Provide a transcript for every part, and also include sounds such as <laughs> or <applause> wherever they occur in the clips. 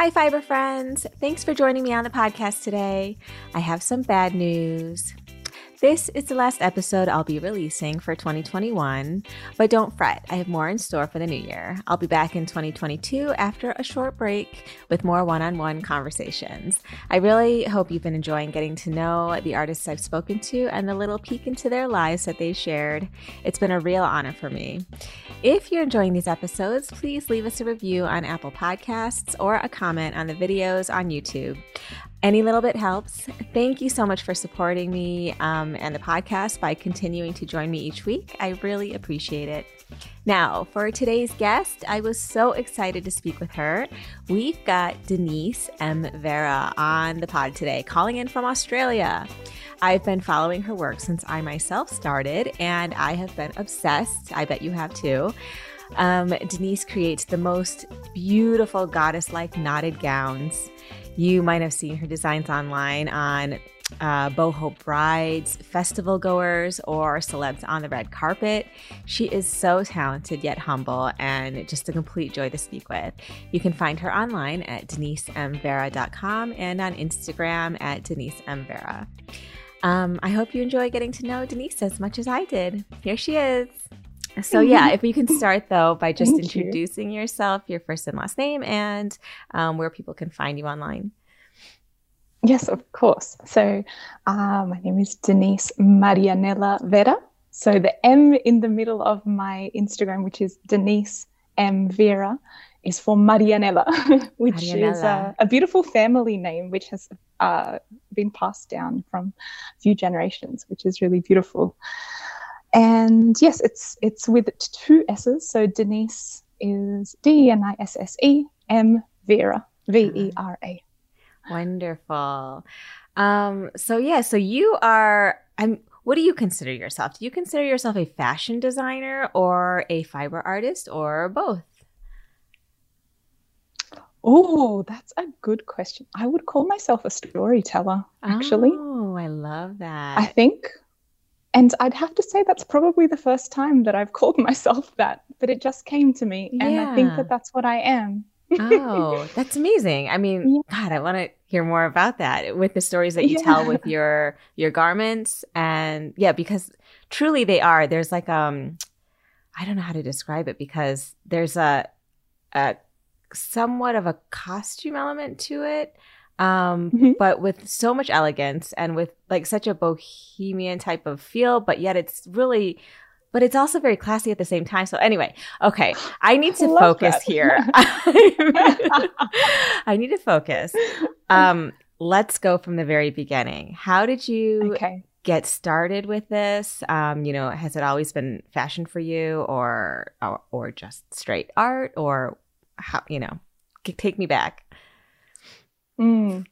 Hi, fiber friends. Thanks for joining me on the podcast today. I have some bad news. This is the last episode I'll be releasing for 2021, but don't fret, I have more in store for the new year. I'll be back in 2022 after a short break with more one on one conversations. I really hope you've been enjoying getting to know the artists I've spoken to and the little peek into their lives that they shared. It's been a real honor for me. If you're enjoying these episodes, please leave us a review on Apple Podcasts or a comment on the videos on YouTube. Any little bit helps. Thank you so much for supporting me um, and the podcast by continuing to join me each week. I really appreciate it. Now, for today's guest, I was so excited to speak with her. We've got Denisse M. Vera on the pod today, calling in from Australia. I've been following her work since I myself started, and I have been obsessed. I bet you have too. Um, Denisse creates the most beautiful goddess like knotted gowns. You might have seen her designs online on uh, boho brides, festival goers, or celebs on the red carpet. She is so talented yet humble and just a complete joy to speak with. You can find her online at denissemvera.com and on Instagram at denissemvera. Um, I hope you enjoy getting to know Denisse as much as I did. Here she is. So, yeah, if <laughs> you can start though by just Thank introducing you. yourself, your first and last name, and um, where people can find you online. Yes, of course. So, uh, my name is Denisse Marianella Vera. So, the M in the middle of my Instagram, which is Denisse M Vera, is for Marianella, <laughs> which Marianella. is a, a, beautiful family name which has uh, been passed down from a few generations, which is really beautiful. And yes, it's it's with two S's. So Denisse is D E N I S S E M Vera V E R A. Wonderful. Um, so yeah, so you are. I'm. What do you consider yourself? Do you consider yourself a fashion designer or a fiber artist or both? Oh, that's a good question. I would call myself a storyteller, actually. Oh, I love that. I think. And I'd have to say that's probably the first time that I've called <laughs> myself that, but it just came to me. And. I think that that's what I am. oh, <laughs> that's amazing. I mean, yeah. God, I want to hear more about that with the stories that you yeah. tell with your your garments and yeah, because truly they are. There's like um I don't know how to describe it because there's a a somewhat of a costume element to it. Um, mm-hmm. but with so much elegance and with like such a bohemian type of feel, but yet it's really but it's also very classy at the same time. So anyway, okay, I need to I focus that. here. <laughs> <laughs> I need to focus. Um, let's go from the very beginning. How did you okay. get started with this? Um, you know, has it always been fashion for you, or or, or just straight art, or how? You know, take me back. Mm.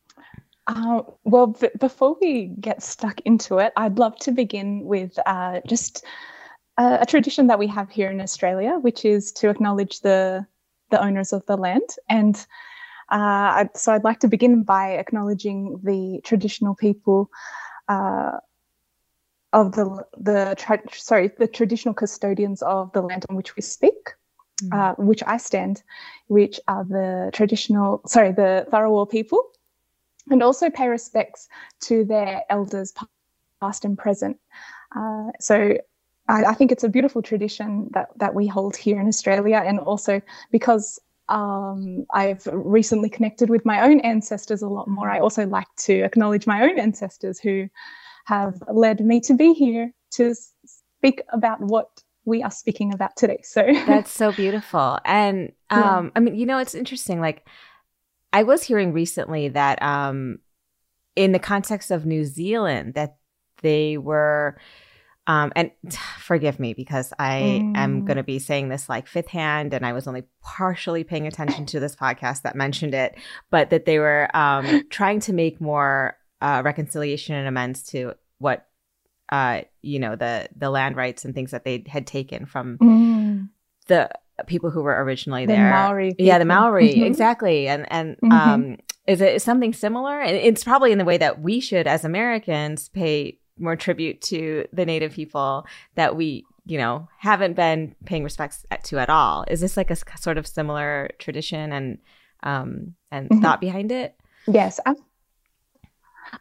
Uh, well, b- before we get stuck into it, I'd love to begin with uh, just a, a tradition that we have here in Australia, which is to acknowledge the the owners of the land. And uh, so I'd like to begin by acknowledging the traditional people uh, of the the tra- sorry the traditional custodians of the land on which we speak, mm. uh, which I stand, which are the traditional sorry the Tharawal people, and also pay respects to their elders past and present. Uh, so I, I, think it's a beautiful tradition that that we hold here in Australia, and also because um, I've recently connected with my own ancestors a lot more. I also like to acknowledge my own ancestors who have led me to be here to speak about what we are speaking about today. So that's so beautiful. And <laughs> um, yeah. I mean, you know, it's interesting. Like, I was hearing recently that um, in the context of New Zealand, that they were um, and <sighs> forgive me because I mm. am going to be saying this like fifth hand, and I was only partially paying attention to this podcast that mentioned it, but that they were um, <laughs> trying to make more uh, reconciliation and amends to what uh, you know the the land rights and things that they had taken from mm. the people who were originally the there. Maori people. Yeah, the Maori, mm-hmm. exactly, and and mm-hmm. um, is it something similar? And it's probably in the way that we should, as Americans, pay more tribute to the native people that we you know haven't been paying respects to at all is this like a sort of similar tradition and um, and mm-hmm. thought behind it? Yes,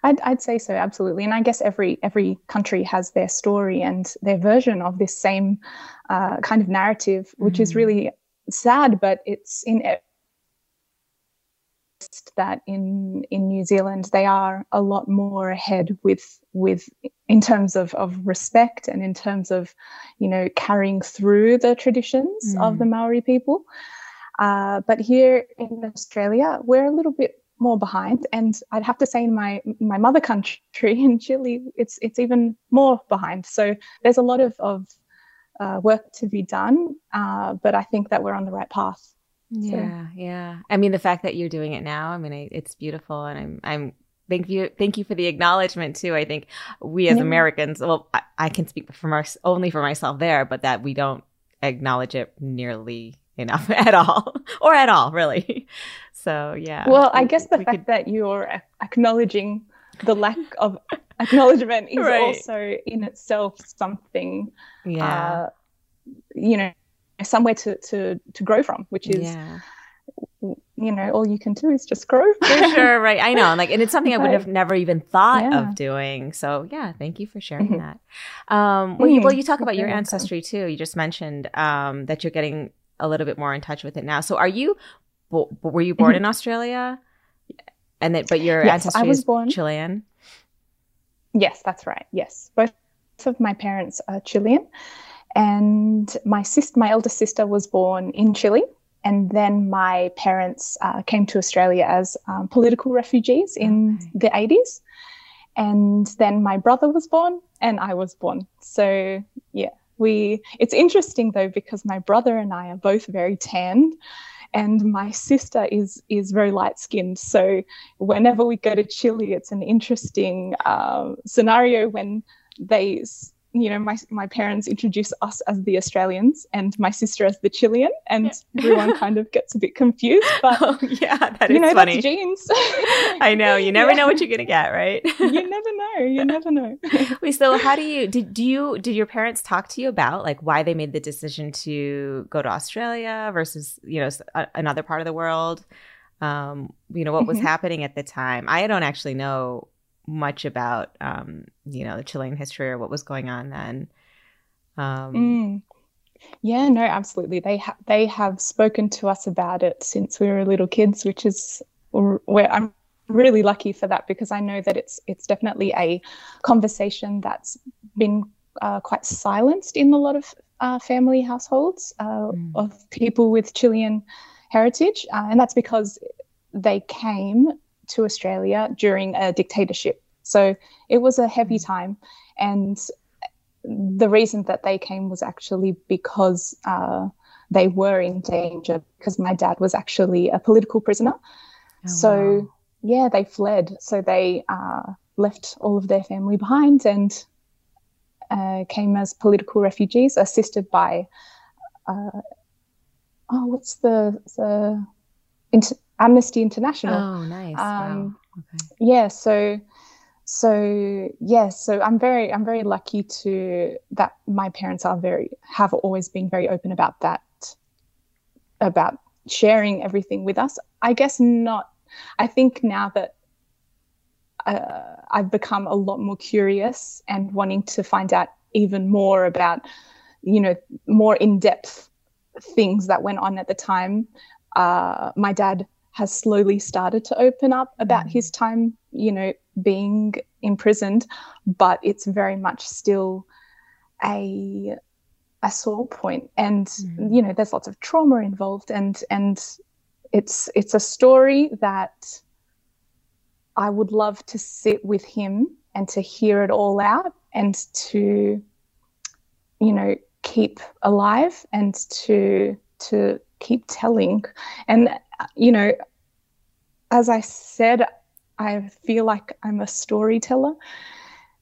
I'd, I'd say so, absolutely. And I guess every every country has their story and their version of this same uh, kind of narrative, which mm. is really sad, but it's in that in in New Zealand they are a lot more ahead with with in terms of of respect and in terms of you know carrying through the traditions mm. of the Maori people. Uh, but here in Australia, we're a little bit more behind. And i'd have to say in my my mother country <laughs> in chile it's it's even more behind. So there's a lot of of uh, work to be done uh, but i think that we're on the right path. Yeah so. yeah i mean the fact that you're doing it now i mean it's beautiful and i'm i'm thank you thank you for the acknowledgement too. I think we as yeah. americans well I, I, can speak from our, only for myself there but that we don't acknowledge it nearly enough <laughs> at all or at all really so yeah. Well, I guess the fact could... that you're acknowledging the lack of <laughs> acknowledgement is right. also in itself something. Yeah. Uh, you know, somewhere to to to grow from, which is. Yeah you know, all you can do is just grow. for sure, <laughs> right? I know, like, and it's something I would have never even thought yeah. of doing. So, yeah, thank you for sharing mm-hmm. that. Um, well, you, well, you talk about your ancestry too. You just mentioned um, that you're getting a little bit more in touch with it now. So, are you bo- were you born mm-hmm. in Australia? And that, but your yes, ancestry I was born. Chilean. Yes, that's right. Yes, both of my parents are Chilean, and my sister, my elder sister, was born in Chile, and then my parents uh, came to Australia as um, political refugees in okay. the eighties, and then my brother was born, and I was born. So yeah, we. It's interesting though because my brother and I are both very tanned and my sister is is very light skinned. So whenever we go to Chile, it's an interesting uh, scenario when they you know, my my parents introduce us as the Australians and my sister as the Chilean, and yeah. <laughs> everyone kind of gets a bit confused. But <laughs> oh, yeah, that is you know, funny. That's genes. <laughs> I know. You never yeah. know what you're gonna get, right? you never know. You never know. Wait, so how do you did do you did your parents talk to you about like why they made the decision to go to Australia versus you know another part of the world? Um, you know what was mm-hmm. happening at the time. I don't actually know much about um, you know the Chilean history or what was going on then. Um, mm. Yeah, no, absolutely. They ha- they have spoken to us about it since we were little kids, which is where I'm really lucky for that because I know that it's it's definitely a conversation that's been uh, quite silenced in a lot of uh, family households uh, mm. of people with Chilean heritage, uh, and that's because they came to Australia during a dictatorship. So it was a heavy mm. time. And the reason that they came was actually because uh, they were in danger, because my dad was actually a political prisoner. Oh, so, wow. yeah, they fled. So they uh, left all of their family behind and uh, came as political refugees, assisted by, uh, oh, what's the, the inter- Amnesty International. Oh, nice. Um, wow. Okay. Yeah. So, so yeah. So I'm very, I'm very lucky to that my parents are very have always been very open about that, about sharing everything with us. I guess not. I think now that uh, I've become a lot more curious and wanting to find out even more about, you know, more in depth things that went on at the time. Uh, my dad has slowly started to open up about mm. his time, you know, being imprisoned, but it's very much still a a sore point and mm. you know there's lots of trauma involved and and it's it's a story that I would love to sit with him and to hear it all out and to you know keep alive and to to keep telling and you know, as I said, I feel like I'm a storyteller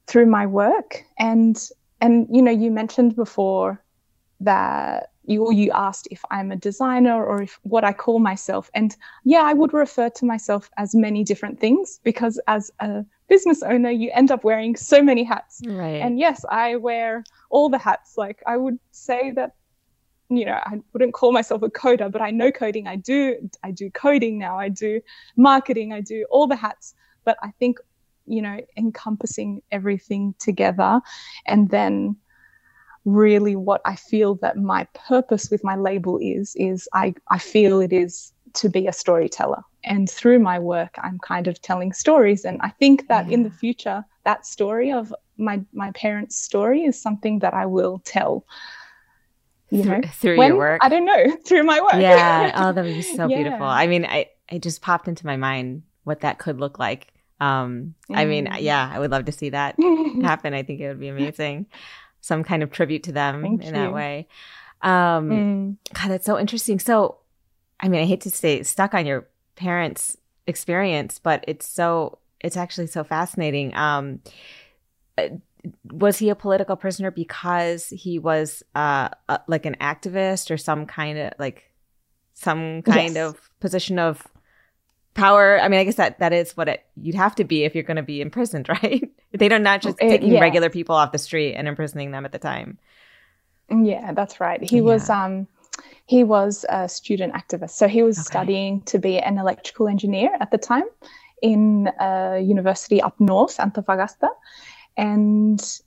through my work. And and you know, you mentioned before that you you asked if I'm a designer or if what I call myself. And yeah, I would refer to myself as many different things because as a business owner, you end up wearing so many hats. Right. And yes, I wear all the hats. Like I would say that you know, I wouldn't call myself a coder, but I know coding. I do, I do coding now. I do marketing. I do all the hats. But I think, you know, encompassing everything together and then really what I feel that my purpose with my label is, is I, I feel it is to be a storyteller. And through my work, I'm kind of telling stories. And I think that yeah. in the future, that story of my my parents' story is something that I will tell. You know, through, when, your work. I don't know <laughs> through my work. Yeah. <laughs> Oh, that would be so yeah. beautiful. I mean, I it just popped into my mind what that could look like. Um, mm. I mean, mm. yeah, I would love to see that <laughs> happen. I think it would be amazing. Some kind of tribute to them Thank in you. that way. Um, mm. God, that's so interesting. So, I mean, I hate to stay stuck on your parents' experience, but it's so it's actually so fascinating. Um, was he a political prisoner because he was uh, uh, like an activist or some kind of like some kind yes. of position of power i mean i guess that that is what it you'd have to be if you're going to be imprisoned <laughs> right they don't not just taking yeah. regular people off the street and imprisoning them at the time yeah that's right he yeah. was um he was a student activist so he was okay. studying to be an electrical engineer at the time in a university up north antofagasta and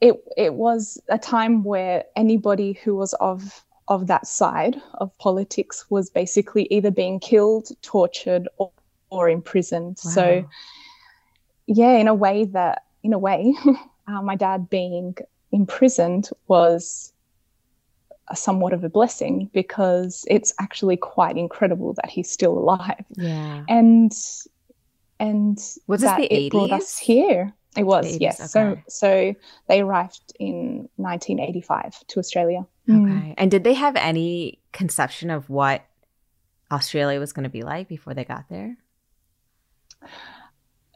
it it was a time where anybody who was of of that side of politics was basically either being killed, tortured, or, or imprisoned. Wow. So, yeah, in a way that, in a way, <laughs> uh, my dad being imprisoned was somewhat of a blessing because it's actually quite incredible that he's still alive. Yeah, and and was this the eighties? Brought us here. It was, 80s, yes. Okay. So so they arrived in 1985 to Australia. Okay. Mm. And did they have any conception of what Australia was going to be like before they got there?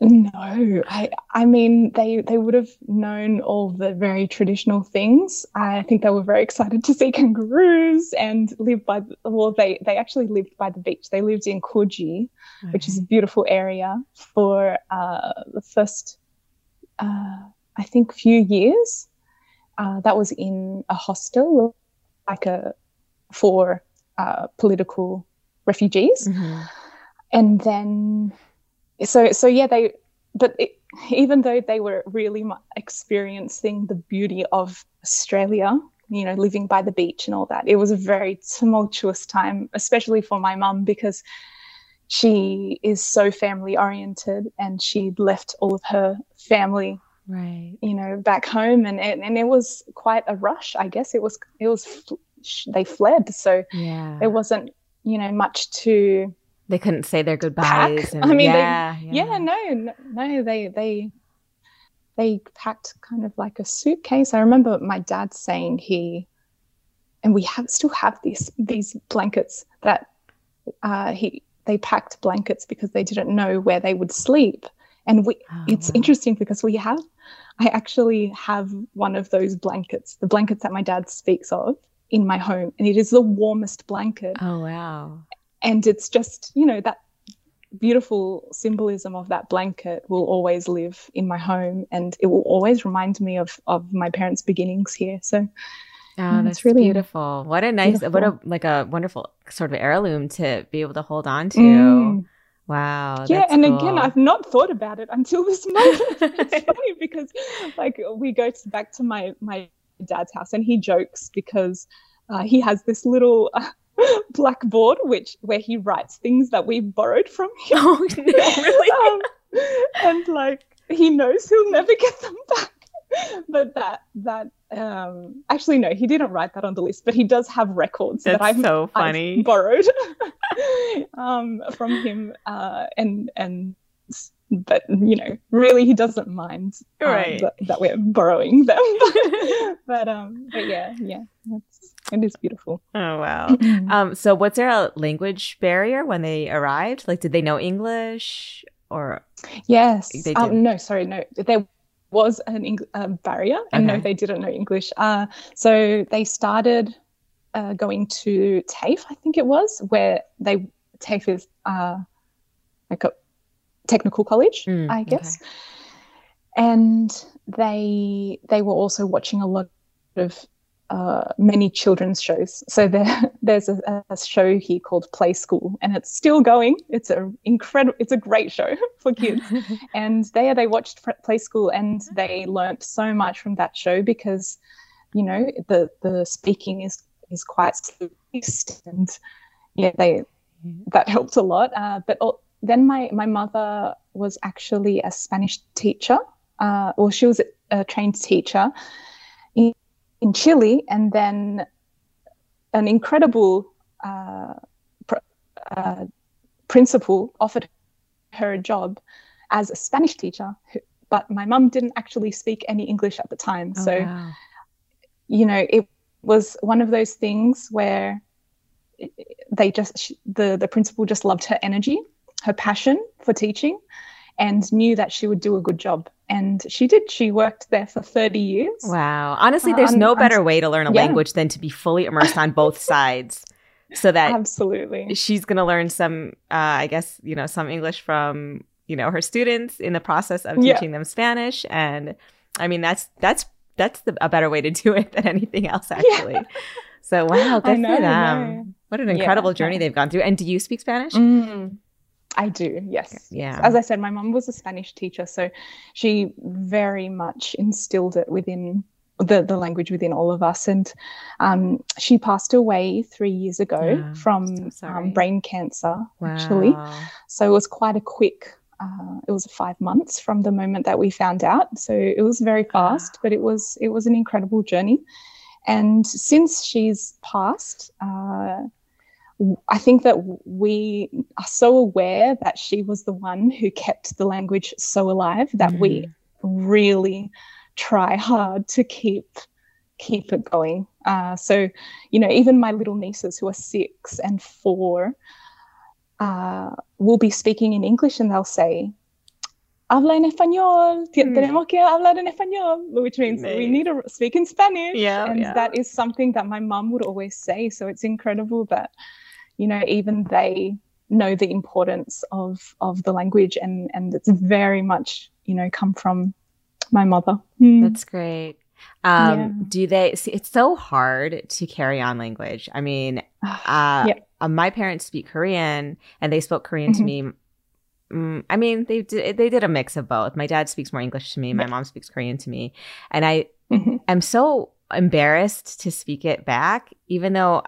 No, I I mean they they would have known all the very traditional things. I think they were very excited to see kangaroos and live by the, well they they actually lived by the beach. They lived in Coogee, okay. which is a beautiful area for uh, the first uh, I think, few years. Uh, that was in a hostel, like a for uh, political refugees, mm-hmm. and then so so yeah they but it, even though they were really experiencing the beauty of Australia, you know, living by the beach and all that, it was a very tumultuous time, especially for my mum because she is so family oriented and she'd left all of her family right. you know back home. And it, and it was quite a rush i guess. It was it was they fled. So yeah. there wasn't you know much to they couldn't say their goodbyes <laughs> and, i mean yeah, they, yeah. yeah. no no they they they packed kind of like a suitcase. I remember my dad saying he and we have still have these these blankets that uh, he they packed blankets because they didn't know where they would sleep. And we, oh, it's wow. interesting because we have, I actually have one of those blankets, the blankets that my dad speaks of in my home, and it is the warmest blanket. Oh, wow. And it's just, you know, that beautiful symbolism of that blanket will always live in my home and it will always remind me of of my parents' beginnings here. So Oh, mm, that's really beautiful. What a nice, beautiful. what a like a wonderful sort of heirloom to be able to hold on to. Mm. Wow. Yeah, and cool. again, I've not thought about it until this <laughs> moment. <laughs> it's funny because, like, we go to, back to my my dad's house, and he jokes because uh, he has this little. Uh, <laughs> blackboard which where he writes things that we borrowed from him oh no, really um, and like he knows he'll never get them back <laughs> but that that um actually no he didn't write that on the list but he does have records That's that I've, so funny. I've <laughs> borrowed <laughs> um from him uh and and but you know really he doesn't mind um, right. that, that, we're borrowing them. But um but yeah yeah that's it is beautiful. Oh wow. <clears throat> Um so was there a language barrier when they arrived? Like did they know english or yes um, no sorry no there was an Eng- a barrier, and okay. no, they didn't know English. Uh, so they started uh, going to TAFE, I think it was, where they TAFE is uh, like a technical college, mm, I guess. Okay. And they they were also watching a lot of uh, many children's shows. So there, <laughs> there's a, a, show here called Play School, and it's still going. It's a incredible, it's a great show <laughs> for kids. <laughs> and there, they watched Play School, and they learnt so much from that show because, you know, the the speaking is is quite and yeah, they that helped a lot. Uh, but then my my mother was actually a Spanish teacher, uh, or she was a, a trained teacher in Chile, and then an incredible uh, pr- uh, principal offered her a job as a Spanish teacher, who, but my mum didn't actually speak any English at the time. Oh, so, wow. you know, it was one of those things where they just the the principal just loved her energy, her passion for teaching, and knew that she would do a good job and she did. She worked there for 30 years. Wow. Honestly, there's um, no better way to learn a yeah. language than to be fully immersed on both <laughs> sides. So that absolutely she's going to learn some, uh, I guess, you know, some English from, you know, her students in the process of teaching yeah. them Spanish. And I mean, that's, that's, that's the, a better way to do it <laughs> than anything else, actually. Yeah. So, wow, <laughs> good know, for them. What an incredible journey they've gone through. And do you speak Spanish? Mm. I do, yes. Yeah. As I said, my mum was a Spanish teacher, so she very much instilled it within the, the language within all of us. And um, she passed away three years ago yeah, from so um, brain cancer, wow. actually. So it was quite a quick, uh, it was five months from the moment that we found out. So it was very fast, but it was it was an incredible journey. And since she's passed, uh, I think that we are so aware that she was the one who kept the language so alive that mm. we really try hard to keep keep it going. Uh, so, you know, even my little nieces who are six and four uh, will be speaking in English and they'll say, habla en español, mm. tenemos que hablar en español, which means we need to speak in Spanish. Yeah, and yeah. that is something that my mum would always say. So it's incredible that you know even they know the importance of of the language and and it's very much you know come from my mother mm. that's great um yeah. do they see it's so hard to carry on language i mean <sighs> uh, yeah. uh, my parents speak korean and they spoke korean mm-hmm. to me mm, I mean, they did, they did a mix of both. My dad speaks more English to me. My mom speaks Korean to me, and I mm-hmm. am so embarrassed to speak it back, even though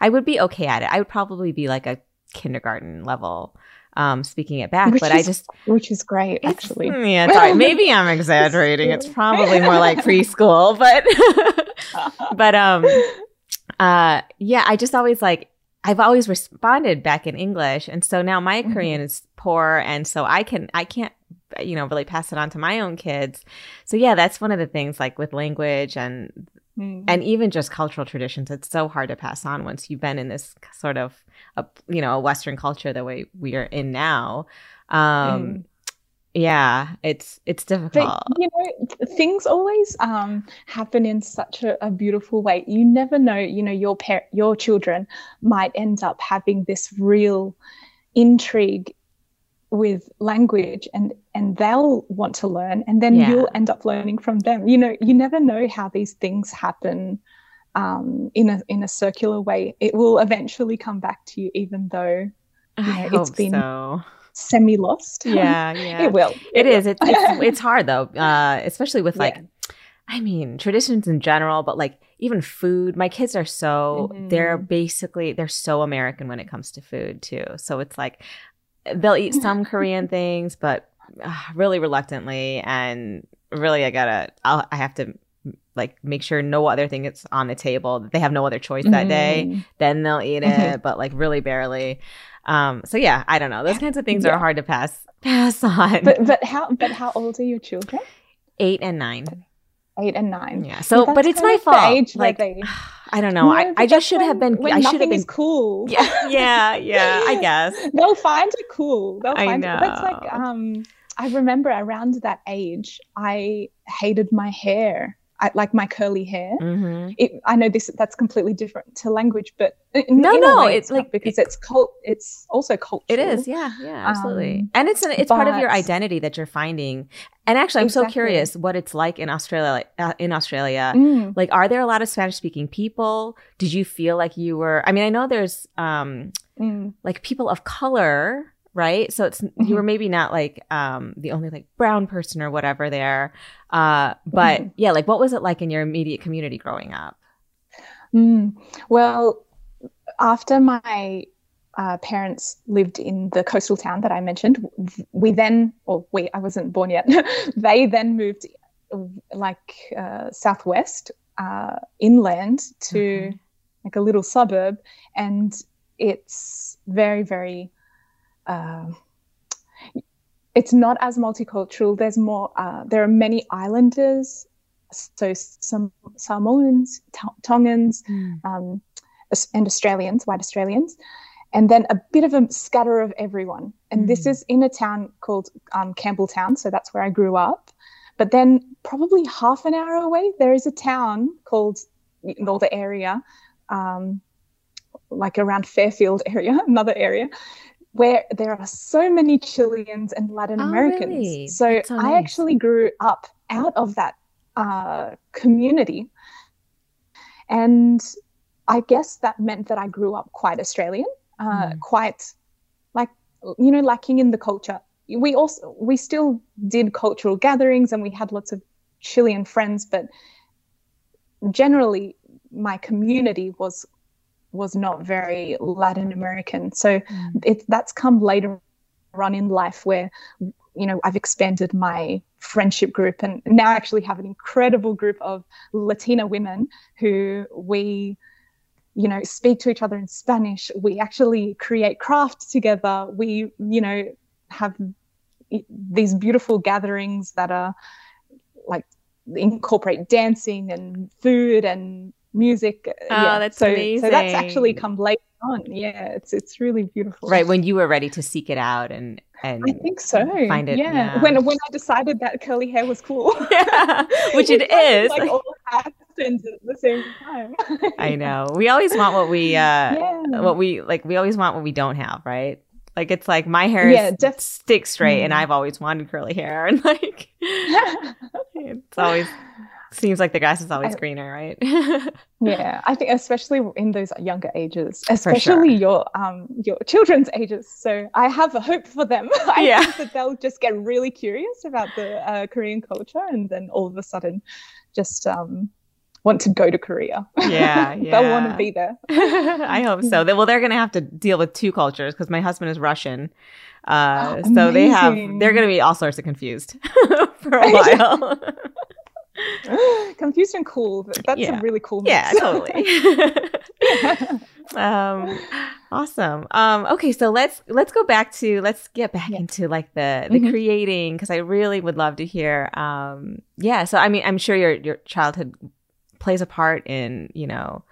I would be okay at it. I would probably be like a kindergarten level um, speaking it back, which but is, I just which is great actually. <laughs> Yeah, sorry. maybe I'm exaggerating. It's probably more like <laughs> preschool, but <laughs> but um uh yeah, I just always like I've always responded back in English, and so now my mm-hmm. Korean is poor, and so I can I can't you know really pass it on to my own kids. So yeah, that's one of the things like with language and Mm. And even just cultural traditions, it's so hard to pass on once you've been in this sort of, a, you know, a Western culture the way we are in now. Um, mm. Yeah, it's it's difficult. But, you know, things always um, happen in such a, a, beautiful way. You never know. You know, your par- your children might end up having this real intrigue with language and and they'll want to learn and then yeah. you'll end up learning from them you know you never know how these things happen um, in a in a circular way it will eventually come back to you even though you know, it's been so. semi lost yeah <laughs> yeah it will it, it is will. It's, it's, <laughs> it's hard though uh, especially with like yeah. i mean traditions in general but like even food my kids are so mm-hmm. they're basically they're so american when it comes to food too so it's like they'll eat some Korean things, but uh, really reluctantly. And really, I gotta, I'll, I have to like make sure no other thing is on the table. They have no other choice that mm-hmm. day. Then they'll eat <laughs> it, mm-hmm. but like really barely. Um, so yeah, I don't know. Those kinds of things yeah. are hard to pass pass on. But but how but how old are your children? Eight and nine. Eight and nine. Yeah. So, but it's my fault. like. They... <sighs> <sighs> I don't know. No, I, I just should when, have been. When I should have been cool. Yeah, <laughs> yeah, yeah. I <laughs> guess they'll find it cool. They'll find I know. it. That's like um. I remember around that age, I hated my hair. I, like my curly hair. Mm-hmm. It, I know this that's completely different to language, but in, no, in no, it's, like because it's cult. It's also cultural. It is, yeah, yeah, absolutely. Um, and it's an, it's but, part of your identity that you're finding. And actually, I'm exactly. so curious what it's like in Australia. Uh, in Australia, mm. like, are there a lot of Spanish speaking people? Did you feel like you were? I mean, I know there's um, mm. like people of color, right? So it's mm-hmm. you were maybe not like um, the only like brown person or whatever there, uh, but mm. yeah, like what was it like in your immediate community growing up? Mm. Well, after my uh, parents lived in the coastal town that I mentioned. We then, or we, I wasn't born yet. <laughs> they then moved like uh, southwest uh, inland to mm-hmm. like a little suburb, and it's very, very. Uh, it's not as multicultural. There's more. Uh, there are many islanders, so some Samoans, Tongans, mm. um, and Australians, white Australians and then a bit of a scatter of everyone. And mm. this hmm. is in a town called um, Campbelltown, so that's where I grew up. But then, probably half an hour away, there is a town called, or the area, um, like around Fairfield area, <laughs> another area, where there are so many Chileans and Latin oh, Americans. Really? So, so nice. I actually grew up out of that uh, community. And I guess that meant that I grew up quite Australian uh, mm. quite like you know lacking in the culture. We also we still did cultural gatherings and we had lots of Chilean friends, but generally my community was was not very Latin American. So mm. it that's come later on in life where you know I've expanded my friendship group and now I actually have an incredible group of Latina women who we you know speak to each other in spanish we actually create crafts together we you know have these beautiful gatherings that are like incorporate dancing and food and music oh yeah. that's so, amazing. so that's actually come later on yeah it's it's really beautiful right when you were ready to seek it out and and I think so. Find it. Yeah. yeah. When when I decided that curly hair was cool. <laughs> Yeah. Which it <laughs> is. Like all happened at the same time. <laughs> I know. We always want what we uh yeah. what we like we always want what we don't have, right? Like it's like my hair yeah, is def- stick straight mm. and I've always wanted curly hair and like it's always seems like the grass is always I, greener, right? <laughs> yeah, I think especially in those younger ages, especially sure. your um your children's ages. So I have a hope for them. <laughs> I yeah. think that they'll just get really curious about the uh, Korean culture, and then all of a sudden, just um want to go to Korea. Yeah, <laughs> yeah. they'll want to be there. I hope so. Well, they're going to have to deal with two cultures because my husband is Russian. Uh, oh, <gasps> so they have they're going to be all sorts of confused for a while. <laughs> confused and cool that's yeah. a really cool mix. yeah totally <laughs> <laughs> um awesome um okay so let's let's go back to let's get back yeah. into like the the mm-hmm. creating because i really would love to hear um yeah so i mean i'm sure your your childhood plays a part in you know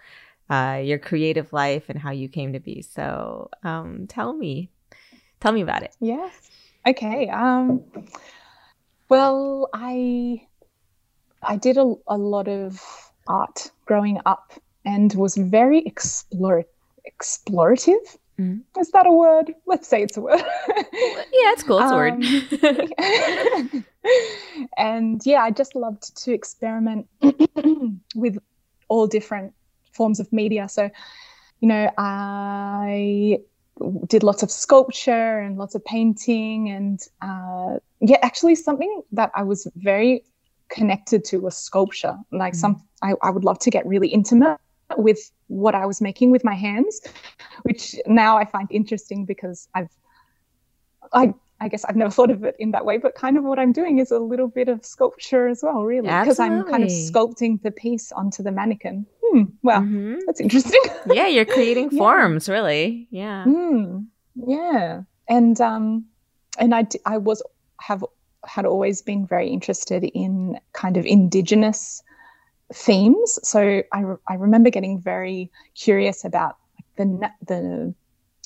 uh your creative life and how you came to be so um tell me tell me about it yes okay um well i I did a, a lot of art growing up and was very explore, explorative. Mm. Is that a word? Let's say it's a word. yeah, it's cool. It's um, a word. <laughs> and yeah, I just loved to experiment <clears throat> with all different forms of media. So, you know, I did lots of sculpture and lots of painting and uh, yeah actually something that i was very connected to a sculpture. Like mm. some, I, I would love to get really intimate with what I was making with my hands, which now I find interesting because I've, I, I guess I've never thought of it in that way, but kind of what I'm doing is a little bit of sculpture as well, really, because I'm kind of sculpting the piece onto the mannequin. Hmm, well, mm-hmm. that's interesting. <laughs> yeah, you're creating yeah. forms, really. Yeah. Mm, yeah, and um, and I I was have had always been very interested in kind of indigenous themes. So I, re- I remember getting very curious about like the the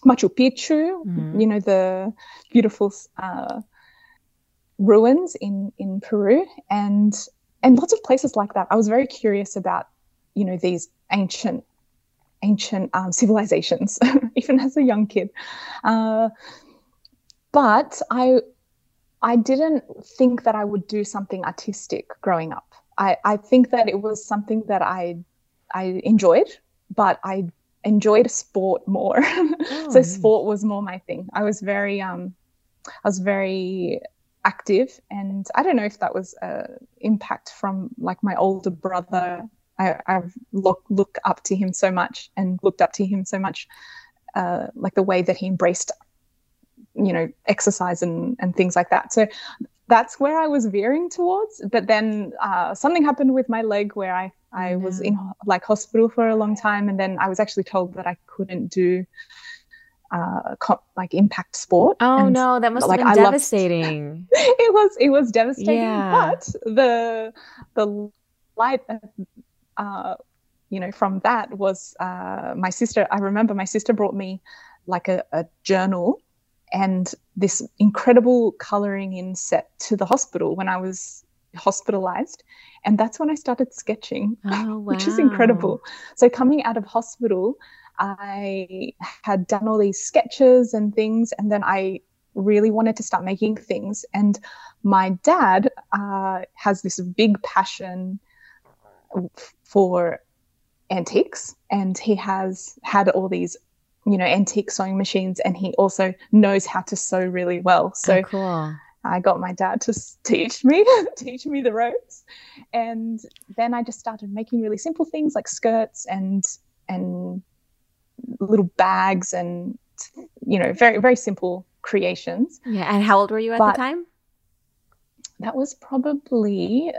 Machu Picchu, mm-hmm. you know, the beautiful uh, ruins in in Peru, and and lots of places like that. I was very curious about, you know, these ancient ancient um, civilizations, <laughs> even as a young kid. Uh, but I I didn't think that I would do something artistic growing up. I, I think that it was something that I I enjoyed, but I enjoyed sport more. <laughs> Oh, so sport was more my thing. I was very um I was very active and I don't know if that was a impact from like my older brother. I, I look look up to him so much and looked up to him so much uh, like the way that he embraced you know exercise and and things like that. So that's where i was veering towards. But then uh, something happened with my leg where i i no. was in like hospital for a long time. And then i was actually told that i couldn't do uh co- like impact sport. Oh and, no that must like, have been I devastating. <laughs> It was it was devastating. Yeah. but the the light uh you know from that was uh my sister i remember my sister brought me like a, a journal and this incredible coloring in set to the hospital when I was hospitalized. And that's when I started sketching, oh, wow. <laughs> which is incredible. So, coming out of hospital, I had done all these sketches and things, and then I really wanted to start making things. And my dad uh, has this big passion for antiques, and he has had all these you know, antique sewing machines, and he also knows how to sew really well. So oh, cool. I got my dad to teach me, <laughs> teach me the ropes, and then I just started making really simple things like skirts and and little bags and you know very very simple creations. Yeah, and how old were you at but the time? That was probably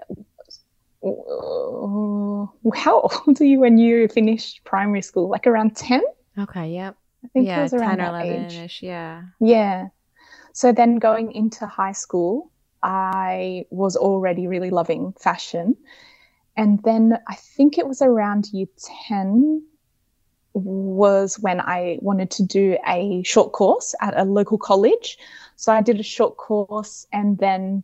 uh, how old are you when you finished primary school? Like around ten. Okay, yep. I think yeah, it was around 10 or 11 ish, yeah. Yeah. So then going into high school, I was already really loving fashion. And then I think it was around year 10 was when I wanted to do a short course at a local college. So I did a short course and then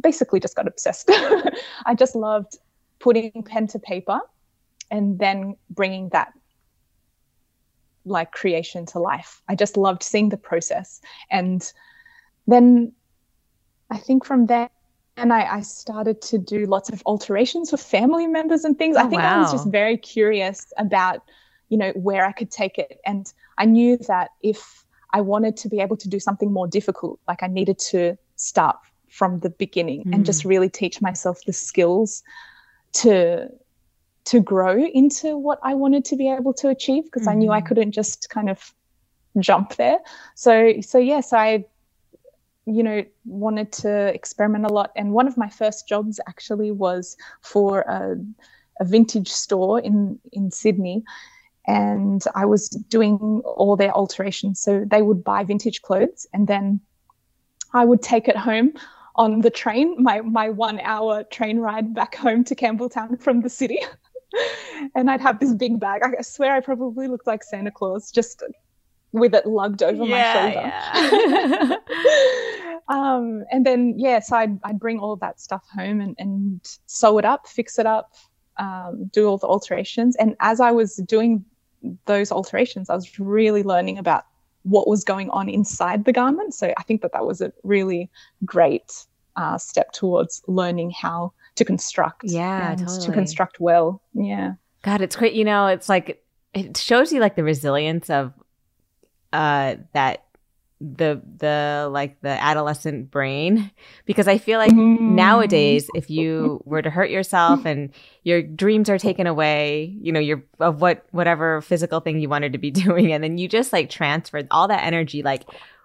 basically just got obsessed. <laughs> I just loved putting pen to paper and then bringing that like creation to life. I just loved seeing the process. And then I think from there, and I, I started to do lots of alterations for family members and things. Oh, I think wow. I was just very curious about, you know, where I could take it. And I knew that if I wanted to be able to do something more difficult, like I needed to start from the beginning mm. and just mm. really teach myself the skills to to grow into what I wanted to be able to achieve because mm-hmm. I knew I mm-hmm. couldn't just kind of jump there. So so yes, I you know wanted to experiment a lot and one of my first jobs actually was for a, a vintage store in in Sydney and I was doing all their alterations so they would buy vintage clothes and then I would take it home on the train my my 1 hour train ride back home to Campbelltown from the city <laughs> <laughs> and I'd have this big bag. I swear I probably looked like Santa Claus just with it lugged over yeah, my shoulder. Yeah. <laughs> um, and then, yeah, so I'd, I'd bring all of that stuff home and, and sew it up, fix it up, um, do all the alterations. And as I was doing those alterations, I was really learning about what was going on inside the garment. So I think that that was a really great uh, step towards learning how to construct. Yeah, totally. to construct well. Yeah. God, it's great. You know, it's like it shows you like the resilience of uh that the the like the adolescent brain because i feel like mm. nowadays if you were to hurt yourself and your dreams are taken away you know your of what whatever physical thing you wanted to be <laughs> doing and then you just like transferred all that energy like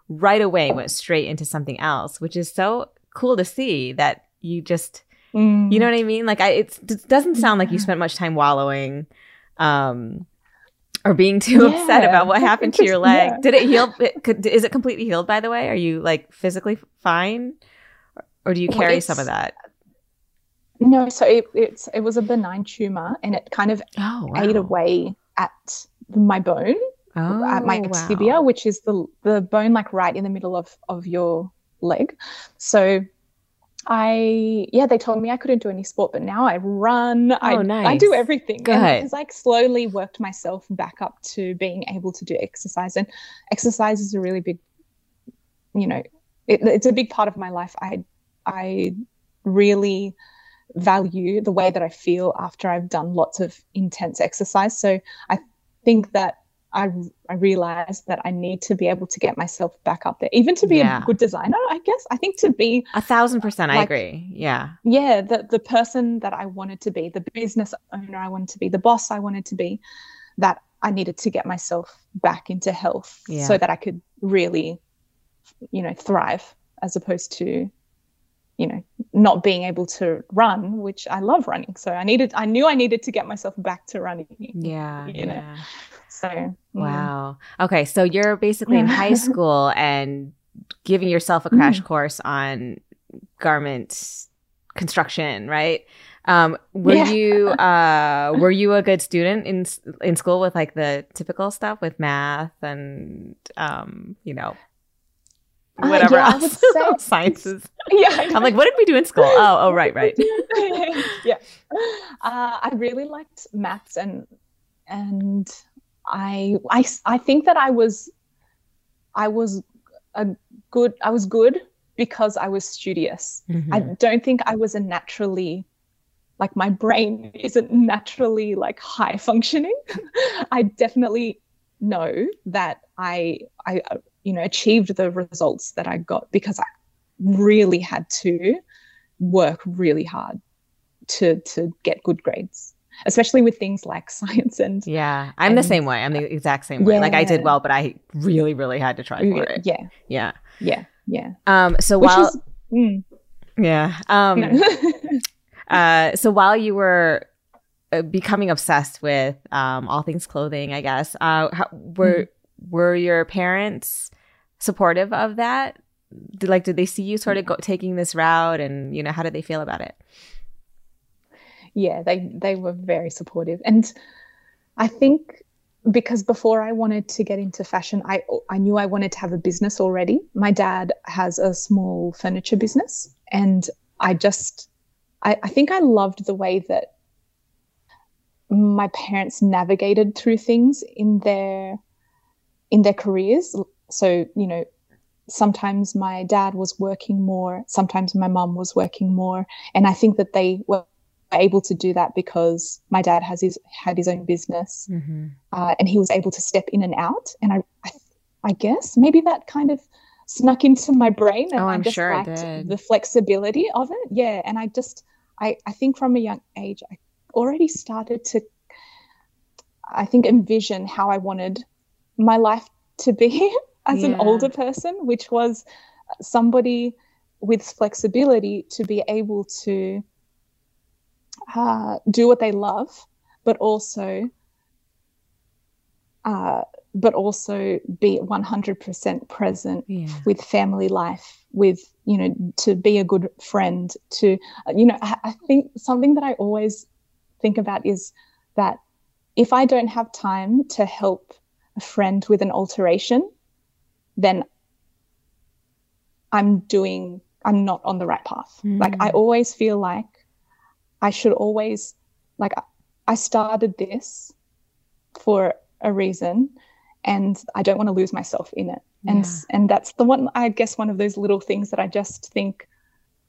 right away went straight into something else which is so cool to see that you just Mm. You know what I mean? Like I, it doesn't sound like you spent much time wallowing, um, or being too yeah. upset about what happened to your <laughs> leg. Yeah. Did it heal? It, could, is it completely healed? By the way, are you like physically fine, or do you carry well, some of that? No, so it, it's it was a benign tumor, and it kind of oh, wow. ate away at my bone, oh, at my oh, tibia, wow. which is the the bone like right in the middle of of your leg. So I yeah, they told me I couldn't do any sport, but now I run. Oh, I, nice. I do everything. Good. It's like slowly worked myself back up to being able to do exercise. And exercise is a really big, you know, it, it's a big part of my life. I I really value the way that I feel after I've done lots of intense exercise. So I think that I, I realized that I need to be able to get myself back up there, even to be yeah. a good designer. I guess I think to be a thousand percent. Like, I agree. Yeah, yeah. The the person that I wanted to be, the business owner I wanted to be, the boss I wanted to be, that I needed to get myself back into health yeah. so that I could really, you know, thrive as opposed to you know not being able to run which i love running so i needed i knew i needed to get myself back to running yeah you know yeah. so. Wow okay so you're basically in high <laughs> school and giving yourself a crash mm. course on garment construction right um were yeah. you <laughs> uh were you a good student in in school with like the typical stuff with math and um you know whatever uh, yeah, else. <laughs> sciences. Yeah, I'm like, what did we do in school? Oh, oh, right, right. yeah, uh, I really liked maths and and I I I think that I was I was a good I was good because I was studious. Mm-hmm. I don't think I was a naturally like my brain <laughs> isn't naturally like high functioning. <laughs> I definitely know that I I you know achieved the results that I got because I really had to work really hard to to get good grades especially with things like <laughs> science and yeah i'm and, the same way i'm the exact same way yeah. like i did well but i really really had to try for it yeah yeah yeah yeah um so Which while is, mm. yeah um <laughs> uh so while you were uh, becoming obsessed with um all things clothing i guess uh how, were mm were your parents supportive of that? Did, like, did they see you sort of go, taking this route, and you know, how did they feel about it? Yeah, they they were very supportive, and I think because before I wanted to get into fashion, I I knew I wanted to have a business already. My dad has a small furniture business, and I just I, I think I loved the way that my parents navigated through things in their in their careers. So, you know, sometimes my dad was working more, sometimes my mom was working more. And I think that they were able to do that because my dad has his had his own business mm-hmm. uh, and he was able to step in and out. And I, I, I guess maybe that kind of snuck into my brain and oh, I just sure liked the flexibility of it. Yeah. And I just, I, I think from a young age, I already started to, I think, envision how I wanted my life to be <laughs> as yeah. an older person, which was somebody with flexibility to be able to uh, do what they love, but also uh, but also be 100% present yeah. with family life with you know to be a good friend to you know I, I think something that i always think about is that if i don't have time to help a friend with an alteration, then I'm doing, I'm not on the right path. Mm. Like, I always feel like I should always, like, I started this for a reason and I don't want to lose myself in it. And yeah. and that's the one I guess one of those little things that I just think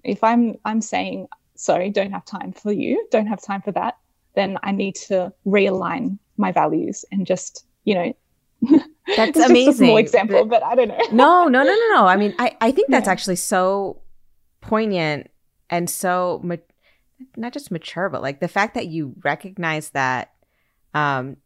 if I'm I'm saying sorry, don't have time for you, don't have time for that, then I need to realign my values and just, you know, <laughs> that's amazing. a small example, but I don't know. no, no, no, no, no. I mean, I, I think that's yeah. actually so poignant and so ma- not just mature, but like the fact that you recognize that. Um,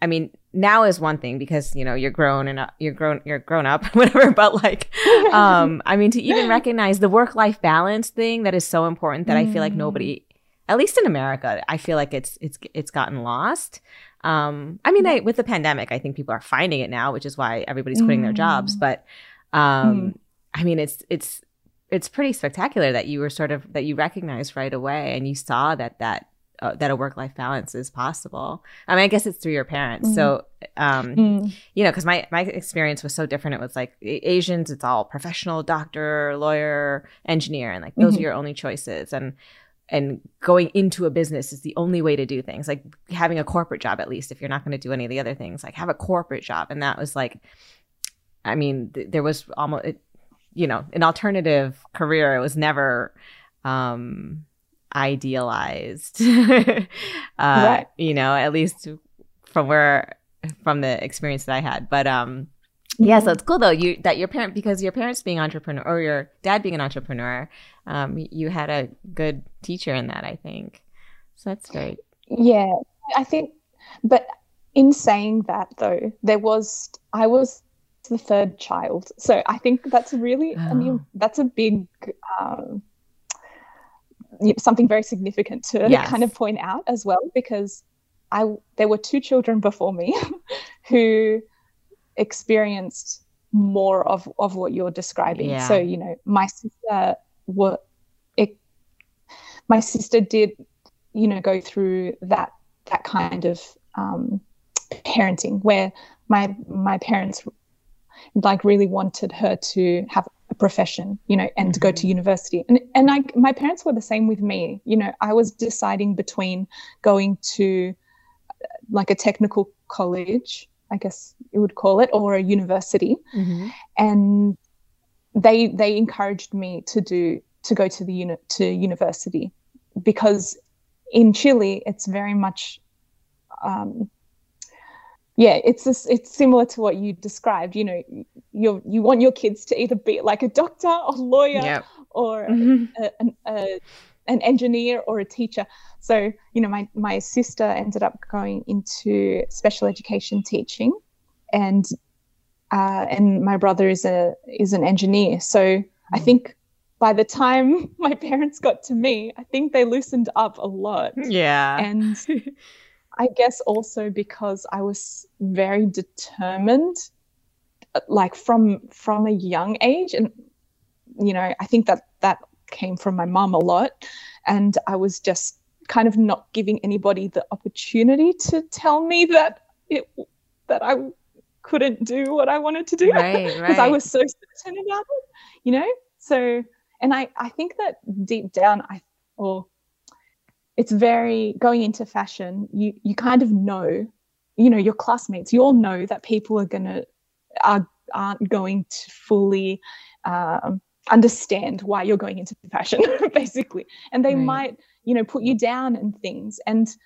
I mean, now is one thing because you know you're grown and uh, you're grown, you're grown up, <laughs> whatever. But like, um, I mean, to even recognize the work life balance thing that is so important that mm. I feel like nobody, mm. at least in America, I feel like it's it's it's gotten lost. Um, I mean, I, with the pandemic, I think people are finding it now, which is why everybody's quitting mm. their jobs. Mm. But um, mm. I mean, it's it's it's pretty spectacular that you were sort of that you recognized right away and you saw that that uh, that a work life balance is possible. I mean, I guess it's through your parents. Mm. So, um, mm. you know, because my my experience was so different. It was like Asians, it's all professional, doctor, lawyer, engineer, and like those mm-hmm. are your only choices. And and going into a business is the only way to do things like having a corporate job at least if you're not going to do any of the other things like have a corporate job and that was like i mean th- there was almost it, you know, an alternative career. It was never um, idealized, <laughs> uh, right. you know, at least from where, from the experience that I had. But, um, yeah, so it's cool though you that your parent because your parents being entrepreneur or your dad being an entrepreneur, um, you had a good teacher in that. I think so. That's great. Yeah, I think, but in saying that though, there was I was the third child. So I think that's really, oh. I mean, oh. that's a big, um, something very significant to yes. kind of point out as well, because I there were two children before me <laughs> who experienced more of of what you're describing. Yeah. So you know, my sister were it, my sister did, you know, go through that that kind of um, parenting where my my parents like really wanted her to have a profession, you know, and mm-hmm. go to mm-hmm. university. And and I, my parents were the same with me. You know, I was deciding between going to uh, like a technical college, I guess you would call it, or a university. Mm-hmm. And they they encouraged me to do to go to the uni- to university because in Chile it's very much um, yeah, it's just, it's similar to what you described. You know, you you want your kids to either be like a doctor or lawyer yep. or mm-hmm. a, a, a, an engineer or a teacher. So you know, my my sister ended up going into special education teaching, and uh, and my brother is a is an engineer. So mm-hmm. I think by the time <laughs> my parents got to me, I think they loosened up a lot. Yeah, and. <laughs> I guess also because I was very determined, like from from a young age, and you know, I think that that came from my mom a lot, and I was just kind of not giving anybody the opportunity to tell me that it that I couldn't do what I wanted to do because <laughs> right, right. I was so certain about it, you know. So, and I I think that deep down I or it's very going into fashion you you kind of know you know your classmates you all know that people are gonna are aren't going to fully um, understand why you're going into fashion <laughs> basically and they right. might you know put you down and things and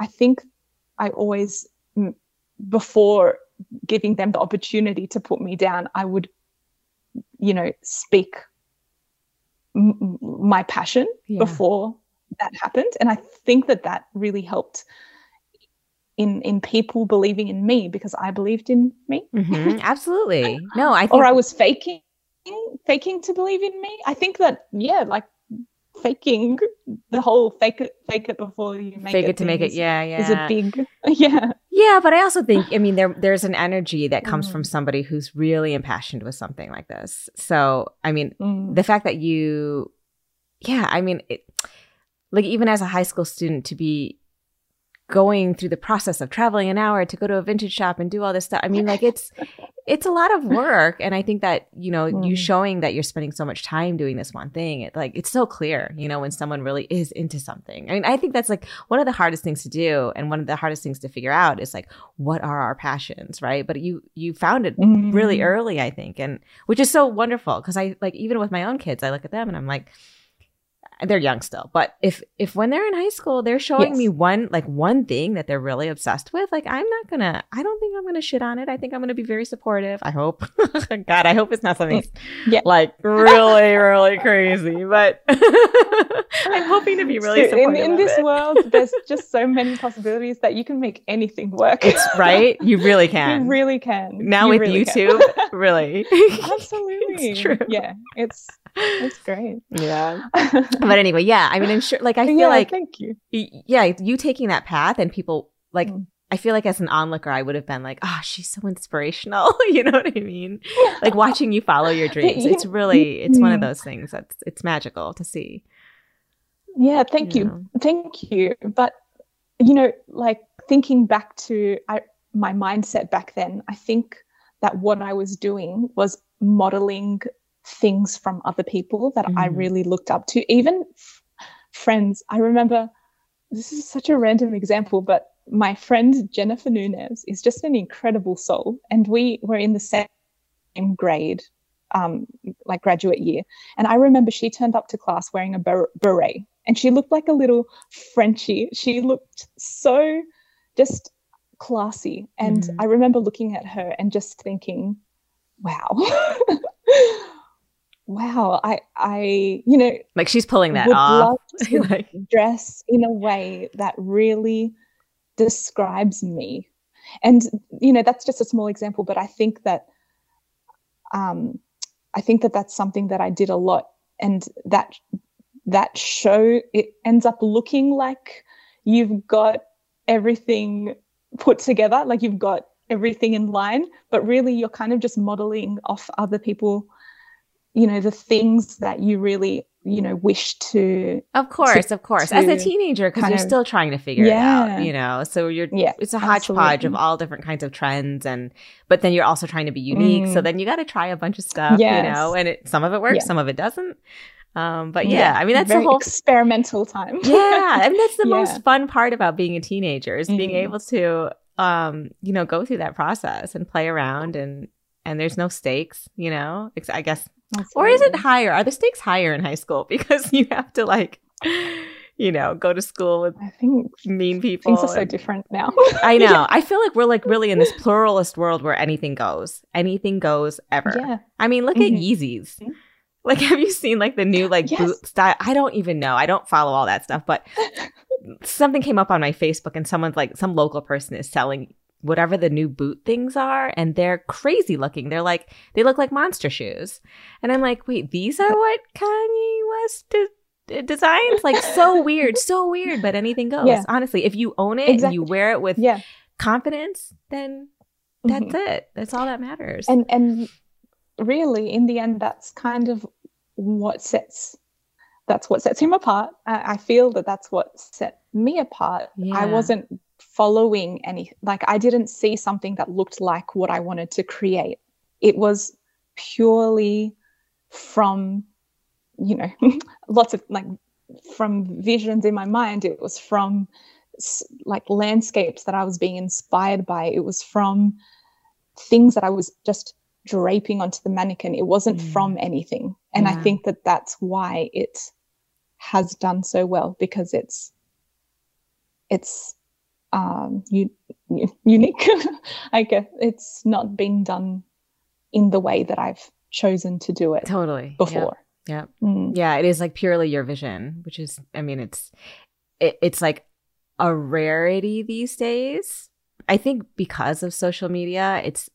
i think i always before giving them the opportunity to put me down i would you know speak m- my passion yeah. before that happened. And i think that that really helped in in people believing in me because i believed in me. Mm-hmm, <laughs> absolutely. No i think- or i was faking faking to believe in me. I think that yeah like faking the whole fake it fake it before you make fake it, it to make it yeah yeah is a big <laughs> yeah. Yeah but i also think i mean there there's an energy that comes mm. from somebody who's really impassioned with something like this. So i mean mm. the fact that you yeah i mean it, like even as a high school student to be going through the process of traveling an hour to go to a vintage shop and do all this stuff. I mean, like it's <laughs> it's a lot of work. And I think that, you know, mm. you showing that you're spending so much time doing this one thing, it like it's so clear, you know, when someone really is into something. I mean, I think that's like one of the hardest things to do and one of the hardest things to figure out is like what are our passions, right? But you you found it mm. really early, I think, and which is so wonderful because I like even with my own kids, I look at them and I'm like they're young still but if if when they're in high school they're showing yes. me one like one thing that they're really obsessed with like i'm not gonna i don't think i'm gonna shit on it. I think i'm gonna be very supportive i hope. <laughs> God i hope it's not something mm. yeah. like really really crazy but <laughs> i'm hoping to be really supportive in, in this it. world there's just so many possibilities that you can make anything work. It's right? You really <laughs> can. you really can. Now you with really youtube really <laughs> <laughs> absolutely it's true yeah it's it's great yeah <laughs> but anyway, yeah. I mean, I'm sure. Like, I feel yeah, like thank you. Yeah, you taking that path and people like. Mm. I feel like as an onlooker, I would have been like, "Oh, she's so inspirational." you know what I mean? Like watching you follow your dreams. It's really, it's one of those things that's it's magical to see. Yeah, thank you, you. thank you. But you know, like thinking back to I, my mindset back then, I think that what I was doing was modeling things from other people that mm. I really looked up to, even f- friends. I remember this is such a random example, but my friend Jennifer Nunez is just an incredible soul. And we were in the same grade um, like graduate year. And I remember she turned up to class wearing a beret and she looked like a little Frenchie. She looked so just classy. And mm. I remember looking at her and just thinking, wow. <laughs> wow, I I you know like she's pulling that off. <laughs> like... dress in a way that really describes me. And you know, that's just a small example, but I think that um I think that that's something that I did a lot and that that show it ends up looking like you've got everything put together like you've got everything in line but really you're kind of just modeling off other people you know the things that you really you know wish to of course to, of course as a teenager because you're of, still trying to figure yeah. it out you know so you're yeah it's a hodgepodge of all different kinds of trends and but then you're also trying to be unique mm. so then you got to try a bunch of stuff yes. you know and it, some of it works yeah. some of it doesn't um, but yeah, yeah, I mean that's the whole experimental time. <laughs> yeah, I mean that's the <laughs> yeah. most fun part about being a teenager is mm-hmm. being able to, um, you know, go through that process and play around and and there's no stakes, you know. I guess, Absolutely. or is it higher? Are the stakes higher in high school <laughs> because you have to like, you know, go to school with I think mean people. Things are so different now. I know. yeah. I feel like we're like really in this pluralist world where anything goes, anything goes ever. Yeah. I mean, look mm-hmm. at Yeezys. Mm-hmm like, have you seen like the new like yes. boot style? I don't even know. I don't follow all that stuff, but <laughs> something came up on my Facebook and someone's like, some local person is selling whatever the new boot things are and they're crazy looking. They're like, they look like monster shoes. And I'm like, wait, these are what Kanye West de- designs? Like, so weird, so weird, but anything goes. Yeah. Honestly, if you own it exactly. and you wear it with yeah. confidence, then that's mm-hmm. it. That's all that matters. And, and, really, in the end, that's kind of what sets that's what sets him apart. I, I feel that that's what set me apart. Yeah. I wasn't following any like I didn't see something that looked like what I wanted to create. It was purely from you know <laughs> lots of like from visions in my mind it was from like landscapes that I was being inspired by it was from things that I was just draping onto the mannequin. It wasn't mm. from anything. And yeah. I think that that's why it has done so well because it's it's um u- unique. <laughs> I guess it's not been done in the way that I've chosen to do it totally before. Yeah. Yeah. Mm. yeah, it is like purely your vision, which is I mean it's it, it's like a rarity these days. I think because of social media, it's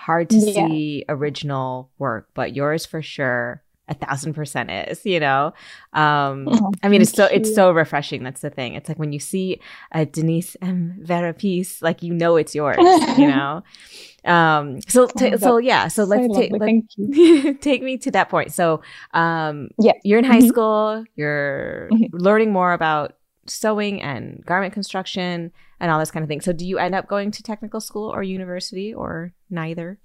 hard to yeah. see original work, but yours for sure a thousand percent is, you know? Um, oh, I mean, it's so, you. it's so refreshing. That's the thing. It's like when you see a Denisse M. Vera piece, like, you know, it's yours, you <laughs> know? Um, so, t- oh, so yeah, so, so let's take, let, <laughs> take me to that point. So, um, yeah, you're in high mm-hmm. school, you're mm-hmm. learning more about sewing and garment construction and all this kind of thing. So, do you end up going to technical school or university or neither?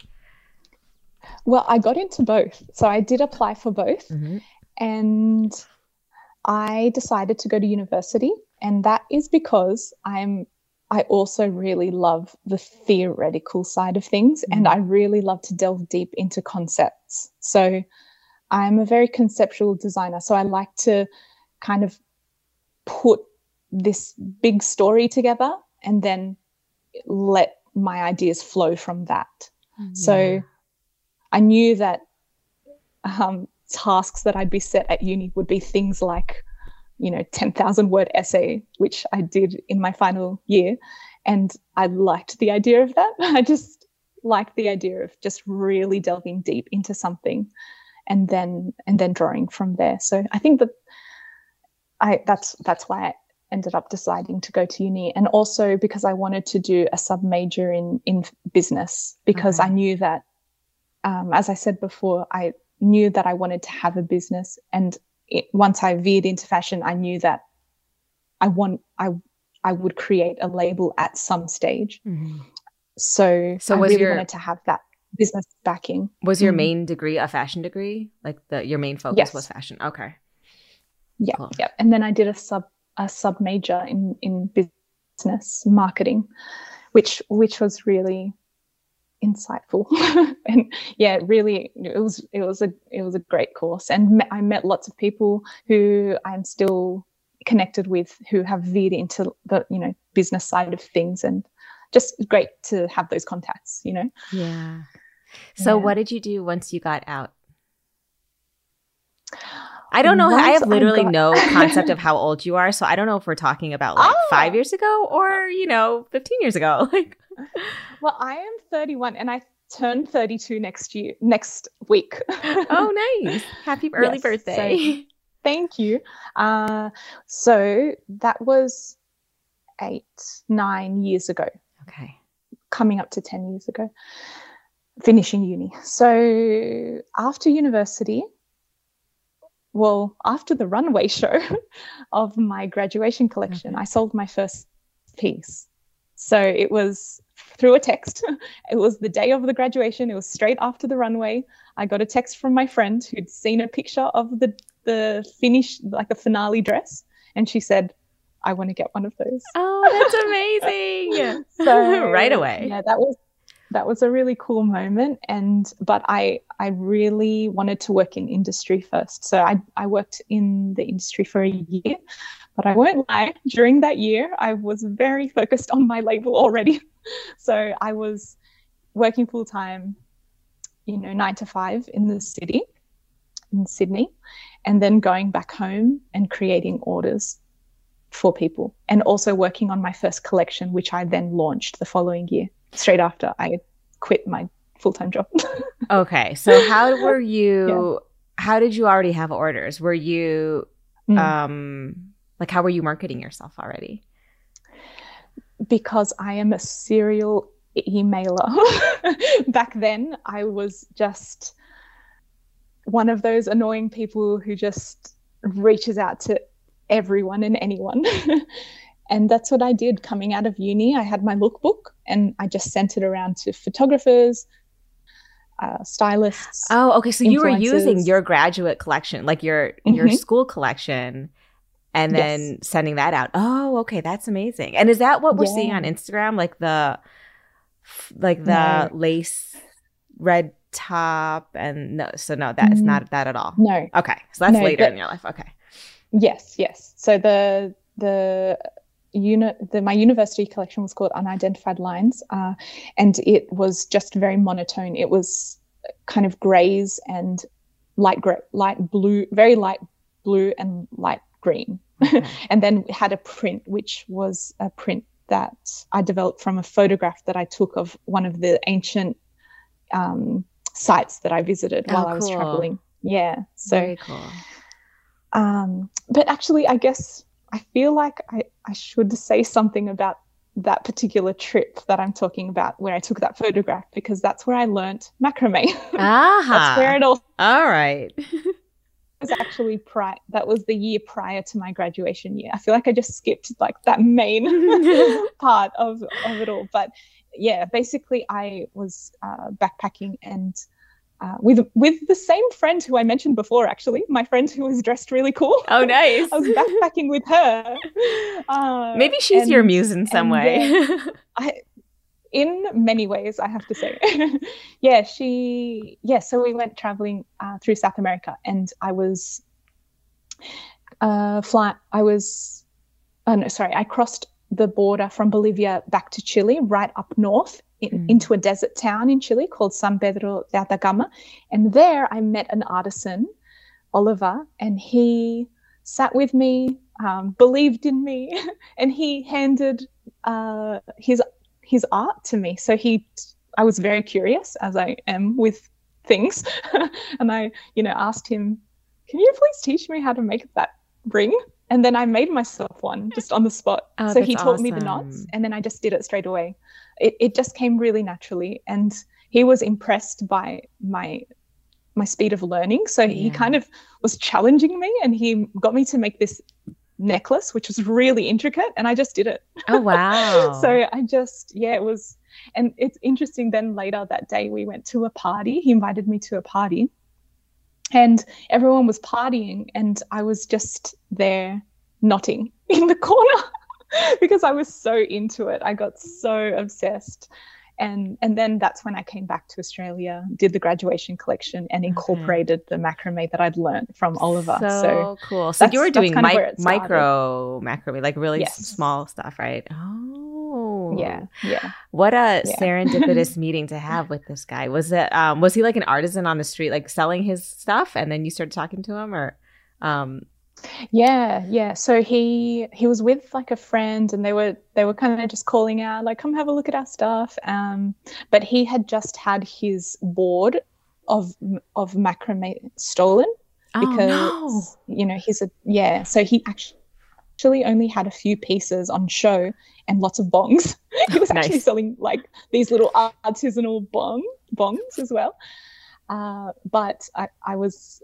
Well, I got into both. So, I did apply for both. Mm-hmm. And I decided to go to university. And that is because I'm I also really love the theoretical side of things mm-hmm. and I really love to delve deep into concepts. So I'm a very conceptual designer. So I like to kind of put this big story together and then let my ideas flow from that. Yeah. So I knew that um, tasks that I'd be set at uni would be things like, you know, 10,000 word essay, which I did in my final year. And I liked the idea of that. <laughs> I just liked the idea of just really delving deep into something and then and then drawing from there. So I think that I that's that's why I ended up deciding to go to uni and also because I wanted to do a sub major in in business because okay. I knew that um, as I said before I knew that I wanted to have a business and it, once I veered into fashion I knew that I want I I would create a label at some stage mm-hmm. so so I was really your, wanted to have that business backing was your mm-hmm. main degree a fashion degree like the your main focus yes. was fashion okay yeah cool. yeah. And then I did a sub a sub major in in business marketing, which which was really insightful. <laughs> And yeah really it was it was a it was a great course. And i met lots of people who i'm still connected with who have veered into the you know business side of things. And just great to have those contacts you know? Yeah. So yeah. what did you do once you got out I don't know. I have literally I got- no <laughs> concept of how old you are, so I don't know if we're talking about like oh. five years ago or you know, fifteen years ago. <laughs> Like, well, I am thirty-one, and I turn thirty-two next year, next week. oh, <laughs> nice! Happy early yes, birthday! So, thank you. Uh, so that was eight, nine years ago. Okay, coming up to ten years ago, finishing uni. So after university well, after the runway show <laughs> of my graduation collection, mm-hmm. I sold my first piece. So it was through a text. <laughs> It was the day of the graduation. It was straight after the runway. I got a text from my friend who'd seen a picture of the the finish, like the finale dress, and she said, "I want to get one of those." Oh, that's <laughs> amazing! so right away. Yeah, that was that was a really cool moment. And but i i really wanted to work in industry first. So i i worked in the industry for a year but i won't lie during that year i was very focused on my label already. <laughs> So i was working full time you know 9 to 5 in the city in sydney and then going back home and creating orders for people and also working on my first collection which i then launched the following year straight after I quit my full time job. <laughs> okay. So how were <laughs> you yeah. how did you already have orders? Were you mm. um like how were you marketing yourself already? Because I am a serial emailer. <laughs> Back then I was just one of those annoying people who just reaches out to everyone and anyone. And that's what I did coming out of uni. I had my lookbook and I just sent it around to photographers, uh, stylists. Oh, okay. So you were using your graduate collection, like your mm-hmm. your school collection, and then yes. sending that out. Oh, okay, that's amazing. And is that what we're yeah. seeing on Instagram, like the like the no. lace red top and no? So no, that is mm. not that at all. No. Okay, so that's no, later in your life. Okay. Yes, yes. So the the uni- the, my university collection was called Unidentified Lines, uh, and it was just very monotone. It was kind of grays and light gray, light blue, very light blue and light green, okay. <laughs> and then had a print which was a print that I developed from a photograph that I took of one of the ancient um, sites that I visited oh, while cool. I was traveling. Yeah, so very cool. Um, but actually, I guess I feel like I, I should say something about that particular trip that I'm talking about where I took that photograph because that's where I learnt macrame. <laughs> Ah, that's where it all. All right. <laughs> was actually prior. That was the year prior to my graduation year. I feel like I just skipped like that main <laughs> part of of it all. But yeah, basically, I was uh, backpacking and uh, with with the same friend who I mentioned before, actually, my friend who was dressed really cool. Oh, <laughs> nice! I was backpacking with her. <laughs> Uh, Maybe she's and, your muse in some way. Yeah, <laughs> I, in many ways, I have to say. yeah, she. Yeah, so we went traveling uh, through South America, and I was uh, fly. I was. Oh no, sorry. I crossed the border from Bolivia back to Chile, right up north, in, mm. into a desert town in Chile called San Pedro de Atacama. And there I met an artisan, Oliver, and he sat with me, um, believed in me, <laughs> and he handed uh, his his art to me. So he, I was very curious, as I am with things, <laughs> and I, you know, asked him, "Can you please teach me how to make that ring?" And then I made myself one <laughs> just on the spot. Oh, so he taught awesome. me the knots, and then I just did it straight away it, it just came really naturally. And he was impressed by my my speed of learning. So yeah. he kind of was challenging me and he got me to make this necklace which was really intricate and i just did it. Oh <laughs> wow. So i just yeah it was and it's interesting then later that day we went to a party. He invited me to a party. And everyone was partying and i was just there knotting <laughs> in the corner <laughs> because I was so into it. I got so obsessed. and and then that's when I came back to Australia, did the graduation collection, and incorporated the macrame that I'd learned from Oliver. So, so cool. So you were doing mi- micro macrame, like really yes. small stuff, right? Oh, yeah, yeah. What a yeah. serendipitous <laughs> meeting to have with this guy. Was it? Um, was he like an artisan on the street, like selling his stuff, and then you started talking to him, or? Um, yeah, yeah. So he he was with like a friend, and they were they were kind of just calling out like, "Come have a look at our stuff." Um, but he had just had his board of of macrame stolen oh, because no. you know he's a yeah. So he actually actually only had a few pieces on show and lots of bongs. <laughs> he was actually nice. selling like these little artisanal bong bongs as well. Uh, but I, I was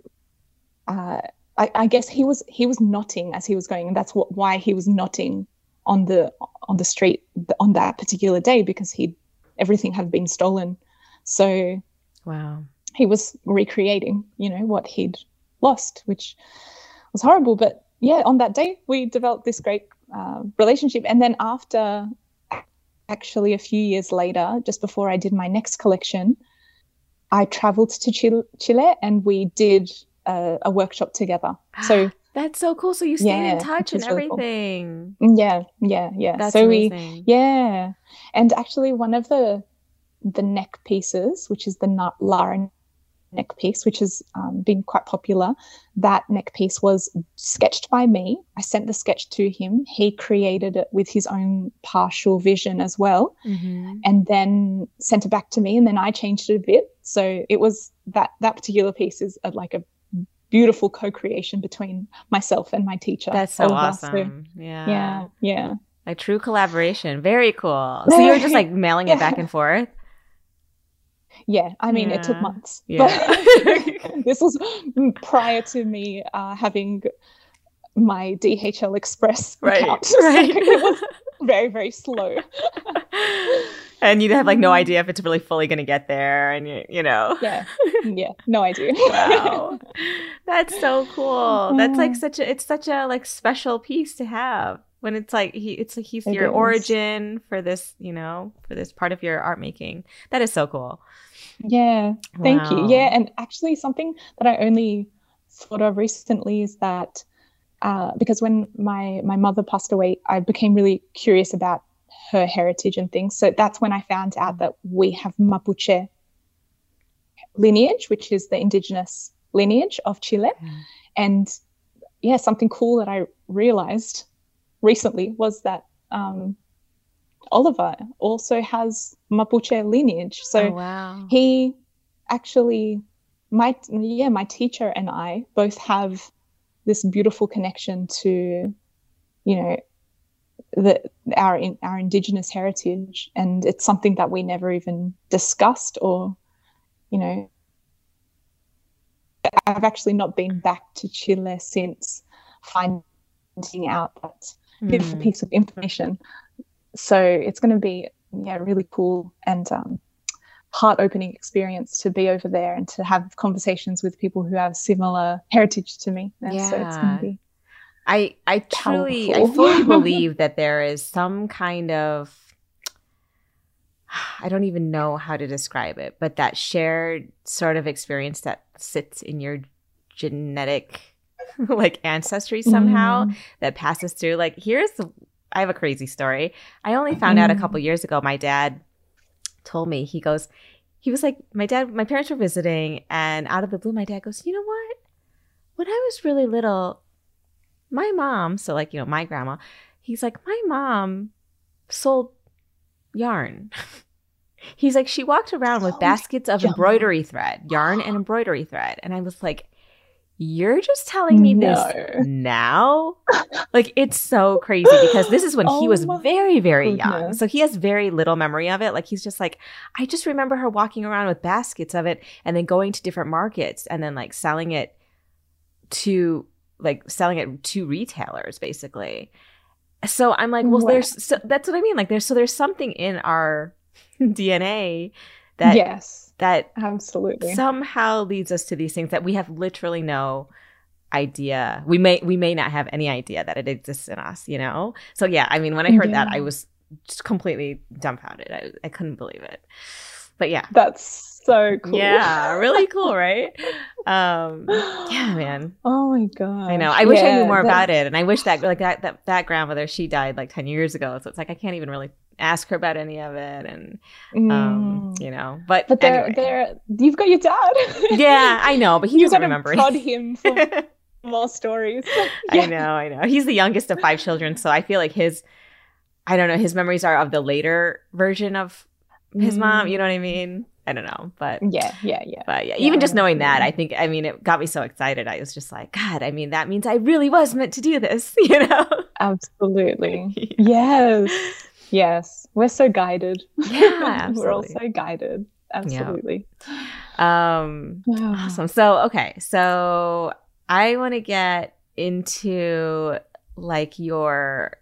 uh, I, I, guess he was he was knotting as he was going, and that's what why he was knotting on the on the street on that particular day because he everything had been stolen. So wow, he was recreating, you know, what he'd lost, which was horrible. But yeah, on that day we developed this great uh, relationship, and then after actually a few years later, just before I did my next collection, I traveled to Chile and we did a, a workshop together. So <gasps> that's so cool. So you stayed yeah, in touch and really everything. Cool. Yeah, yeah, yeah. That's so amazing. we, yeah, and actually one of the the neck pieces, which is the Lara neck piece, which has um, been quite popular. That neck piece was sketched by me. I sent the sketch to him. He created it with his own partial vision as well, mm-hmm. and then sent it back to me. And then I changed it a bit. So it was that that particular piece is a, like a beautiful co-creation between myself and my teacher. That's so awesome. So, yeah. Yeah. Yeah. A true collaboration. Very cool. So you were just like mailing it back <laughs> and forth? Yeah. I mean, yeah. it took months. Yeah. <laughs> <laughs> this was prior to me uh, having my DHL Express right. account. Right. it was very, very slow and you have like no mm-hmm. idea if it's really fully going to get there and you you know. Yeah. Yeah. No idea. <laughs> Wow. That's so cool. That's like such a it's such a like special piece to have when it's like he it's like he's it your is. origin for this you know for this part of your art making. That is so cool. Yeah. Thank wow. you. Yeah and actually something that i only thought of recently is that uh, because when my my mother passed away i became really curious about her heritage and things. So that's when I found out that we have Mapuche lineage, which is the indigenous lineage of Chile. Mm. And yeah, something cool that I realized recently was that um, Oliver also has Mapuche lineage. So oh, wow. he actually, my yeah, my teacher and I both have this beautiful connection to, you know, the, our in, our indigenous heritage, and it's something that we never even discussed, or you know, I've actually not been back to Chile since finding out that beautiful mm. piece of information. So it's going to be yeah really cool and um, heart opening experience to be over there and to have conversations with people who have similar heritage to me. yeah. So it's going to be I I truly Powerful. I fully <laughs> believe that there is some kind of I don't even know how to describe it, but that shared sort of experience that sits in your genetic <laughs> like ancestry somehow mm. that passes through like here's the I have a crazy story. I only found mm. out a couple mm. years ago my dad told me he goes he was like my dad my parents were visiting and out of the blue my dad goes, "You know what? When I was really little, my mom, so like, you know, my grandma, he's like, my mom sold yarn. <laughs> he's like, she walked around with baskets of embroidery thread, yarn and <gasps> embroidery thread. And I was like, you're just telling me no. this now? <laughs> like, it's so crazy because this is when oh he was very, very goodness. young. So he has very little memory of it. Like, he's just like, I just remember her walking around with baskets of it and then going to different markets and then like selling it to like selling it to retailers basically. So I'm like, well, there's so that's what I mean. Like there's so there's something in our <laughs> DNA that yes that absolutely somehow leads us to these things that we have literally no idea. We may we may not have any idea that it exists in us, you know? So yeah, I mean when I heard yeah. that I was just completely dumbfounded. I, I couldn't believe it. But yeah. That's so cool. Yeah, really cool, <laughs> right? Um yeah, <gasps> man. Oh my god. I know. I wish I knew more about it. And I wish that like that, that that grandmother, she died like 10 years ago. So it's like I can't even really ask her about any of it and um, mm. you know. But But they're anyway. they're you've got your dad. yeah, I <laughs> know, but he you doesn't remember. Prod him <laughs> for more stories. yeah. I know, I know. He's the youngest of five children, so I feel like his I don't know, his memories are of the later version of his mm. mom, you know what I mean? I don't know, but yeah, yeah, yeah. But yeah, even just knowing that, I think, I mean, it got me so excited. I was just like, God, I mean, that means I really was meant to do this, <laughs> you know? Absolutely. <laughs> yes. Yes. We're so guided. Yeah. <laughs> We're all so guided. Absolutely. Yeah. Um, <sighs> awesome. So, okay. So I want to get into like your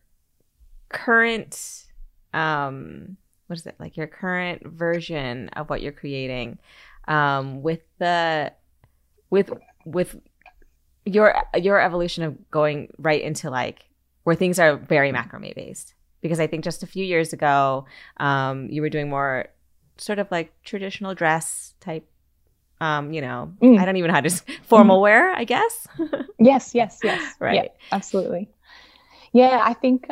current, um, what is it like your current version of what you're creating um, with the with with your your evolution of going right into like where things are very macrame based because I think just a few years ago um, you were doing more sort of like traditional dress type um, you know, mm. I don't even know how to formal mm. wear, I guess. <laughs> yes, yes, yes. right. Yeah, absolutely. Yeah, I think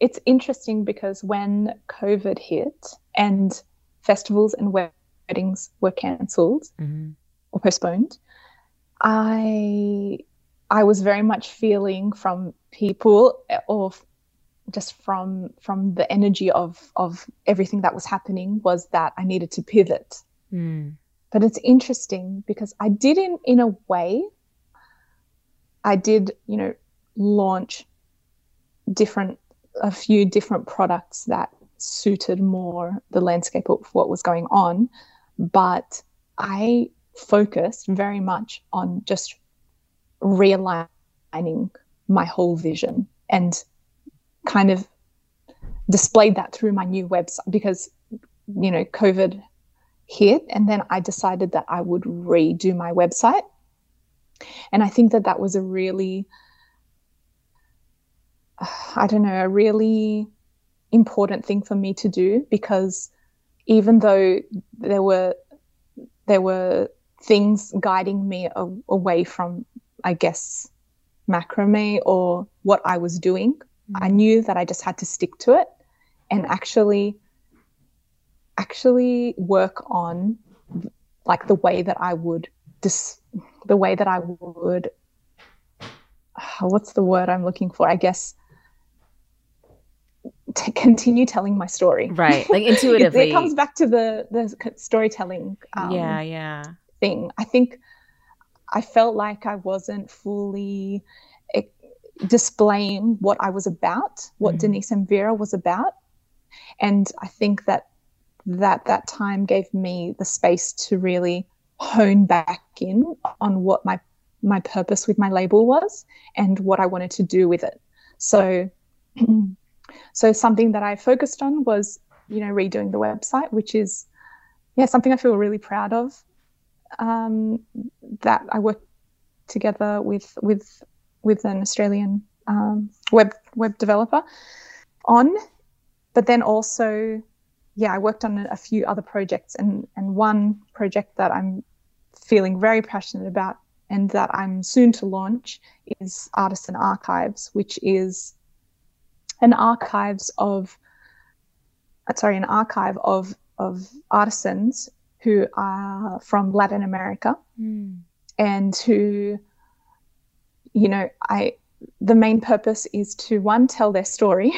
it's interesting because when COVID hit and festivals and weddings were cancelled mm-hmm. or postponed, I I was very much feeling from people or just from from the energy of of everything that was happening was that I needed to pivot. Mm. But it's interesting because I did in in a way I did, you know, launch different a few different products that suited more the landscape of what was going on. But I focused very much on just realigning my whole vision and kind of displayed that through my new website because, you know, COVID hit. And then I decided that I would redo my website. And I think that that was a really I don't know, a really important thing for me to do because even though there were there were things guiding me a, away from, I guess, macrame or what I was doing, mm-hmm. I knew that I just had to stick to it and actually actually work on like the way that I would dis- the way that I would <sighs> what's the word I'm looking for? I guess to <laughs> continue telling my story. Right, like <laughs> intuitively. it, comes back to the the storytelling. Um, yeah, yeah. Thing. I think I felt like I wasn't fully eh, displaying what I was about, what mm Denisse M. Vera was about, and I think that that that time gave me the space to really hone back in on what my my purpose with my label was and what I wanted to do with it. So <clears throat> So something that I focused on was, you know, redoing the website, which is, yeah, something I feel really proud of. Um, that I worked together with with with an Australian um, web web developer on, but then also, yeah, I worked on a few other projects, and and one project that I'm feeling very passionate about and that I'm soon to launch is Artisan Archives, which is an archives of uh, sorry an archive of of artisans who are from Latin America mm. and who you know I the main purpose is to one tell their story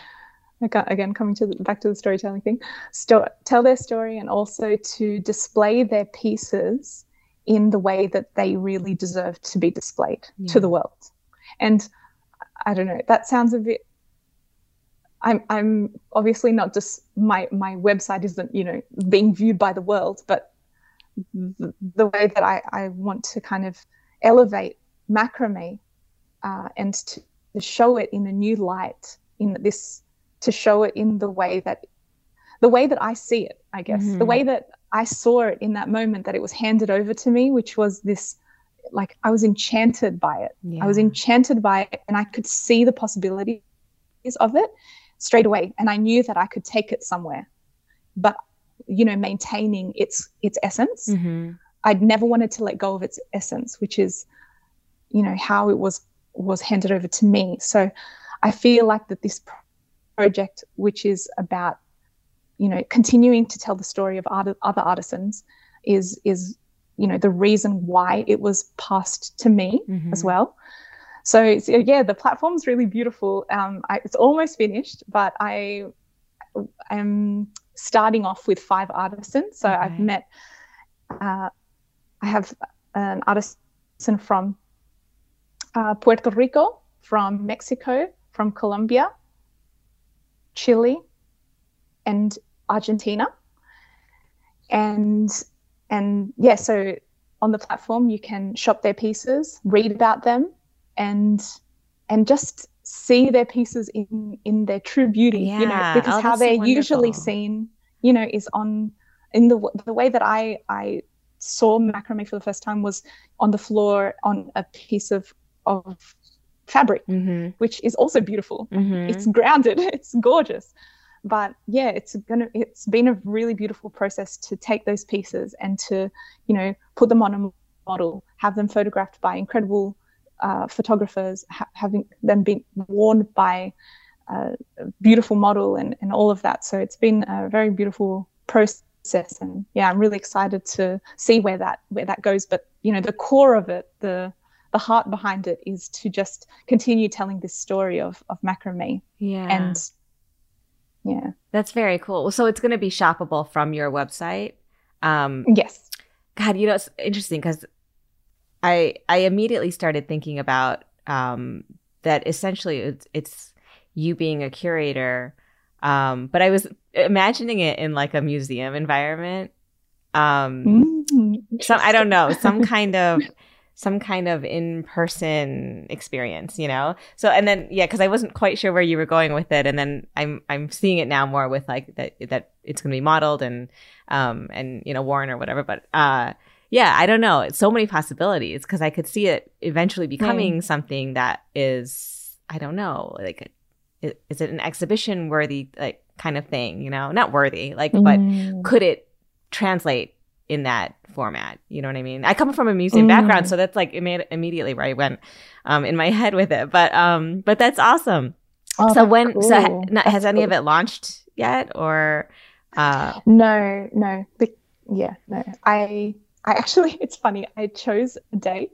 <laughs> again coming to the, back to the storytelling thing sto- tell their story and also to display their pieces in the way that they really deserve to be displayed yeah. to the world and I don't know that sounds a bit I'm I'm obviously not just my my website isn't you know being viewed by the world, but the, the way that I, I want to kind of elevate macrame uh, and to, to show it in a new light in this to show it in the way that the way that I see it, I guess, mm-hmm. the way that I saw it in that moment that it was handed over to me, which was this like I was enchanted by it. Yeah. I was enchanted by it and I could see the possibilities of it straight away, and I knew that I could take it somewhere, but you know, maintaining its its essence. Mm-hmm. I'd never wanted to let go of its essence, which is, you know, how it was was handed over to me. So I feel like that this project, which is about, you know, continuing to tell the story of art- other artisans, is is you know the reason why it was passed to me mm-hmm. as well. So, so, yeah, the platform's really beautiful. Um, I, it's almost finished, but I am starting off with five artisans. So okay. I've met, uh, I have an artisan from uh, Puerto Rico, from Mexico, from Colombia, Chile, and Argentina. And and yeah, so on the platform you can shop their pieces, read about them, and and just see their pieces in in their true beauty yeah. you know because oh, how they're so usually seen you know is on in the the way that i i saw macrame for the first time was on the floor on a piece of of fabric mm-hmm. which is also beautiful mm-hmm. it's grounded <laughs> it's gorgeous but yeah it's gonna it's been a really beautiful process to take those pieces and to you know put them on a model have them photographed by incredible uh, photographers ha- having them been worn by a beautiful model and, and all of that. So it's been a very beautiful process. And yeah, I'm really excited to see where that where that goes. But you know, the core of it, the the heart behind it is to just continue telling this story of of macrame. Yeah. And yeah. That's very cool. So it's going to be shoppable from your website. Um, yes. God, you know, it's interesting because I I immediately started thinking about um, that essentially it's, it's you being a curator, um, but I was imagining it in like a museum environment. Um, mm, some I don't know some <laughs> kind of some kind of in-person experience, you know? So, and then, yeah, cause I wasn't quite sure where you were going with it. And then I'm, I'm seeing it now more with like that, that it's going to be modeled and, um, and, you know, worn or whatever. But, uh, yeah, I don't know. It's so many possibilities because I could see it eventually becoming mm. something that is, I don't know, like, is it an exhibition worthy, like, kind of thing, you know? Not worthy, like, mm. but could it translate in that format? You know what I mean? I come from a museum mm. background, so that's like immediately where I went um, in my <laughs> head with it. But, um, but that's awesome. Oh, so when, cool. so ha- has any of it launched yet or? Uh, no, no. Yeah, no. I I actually, <laughs> it's funny, I chose a date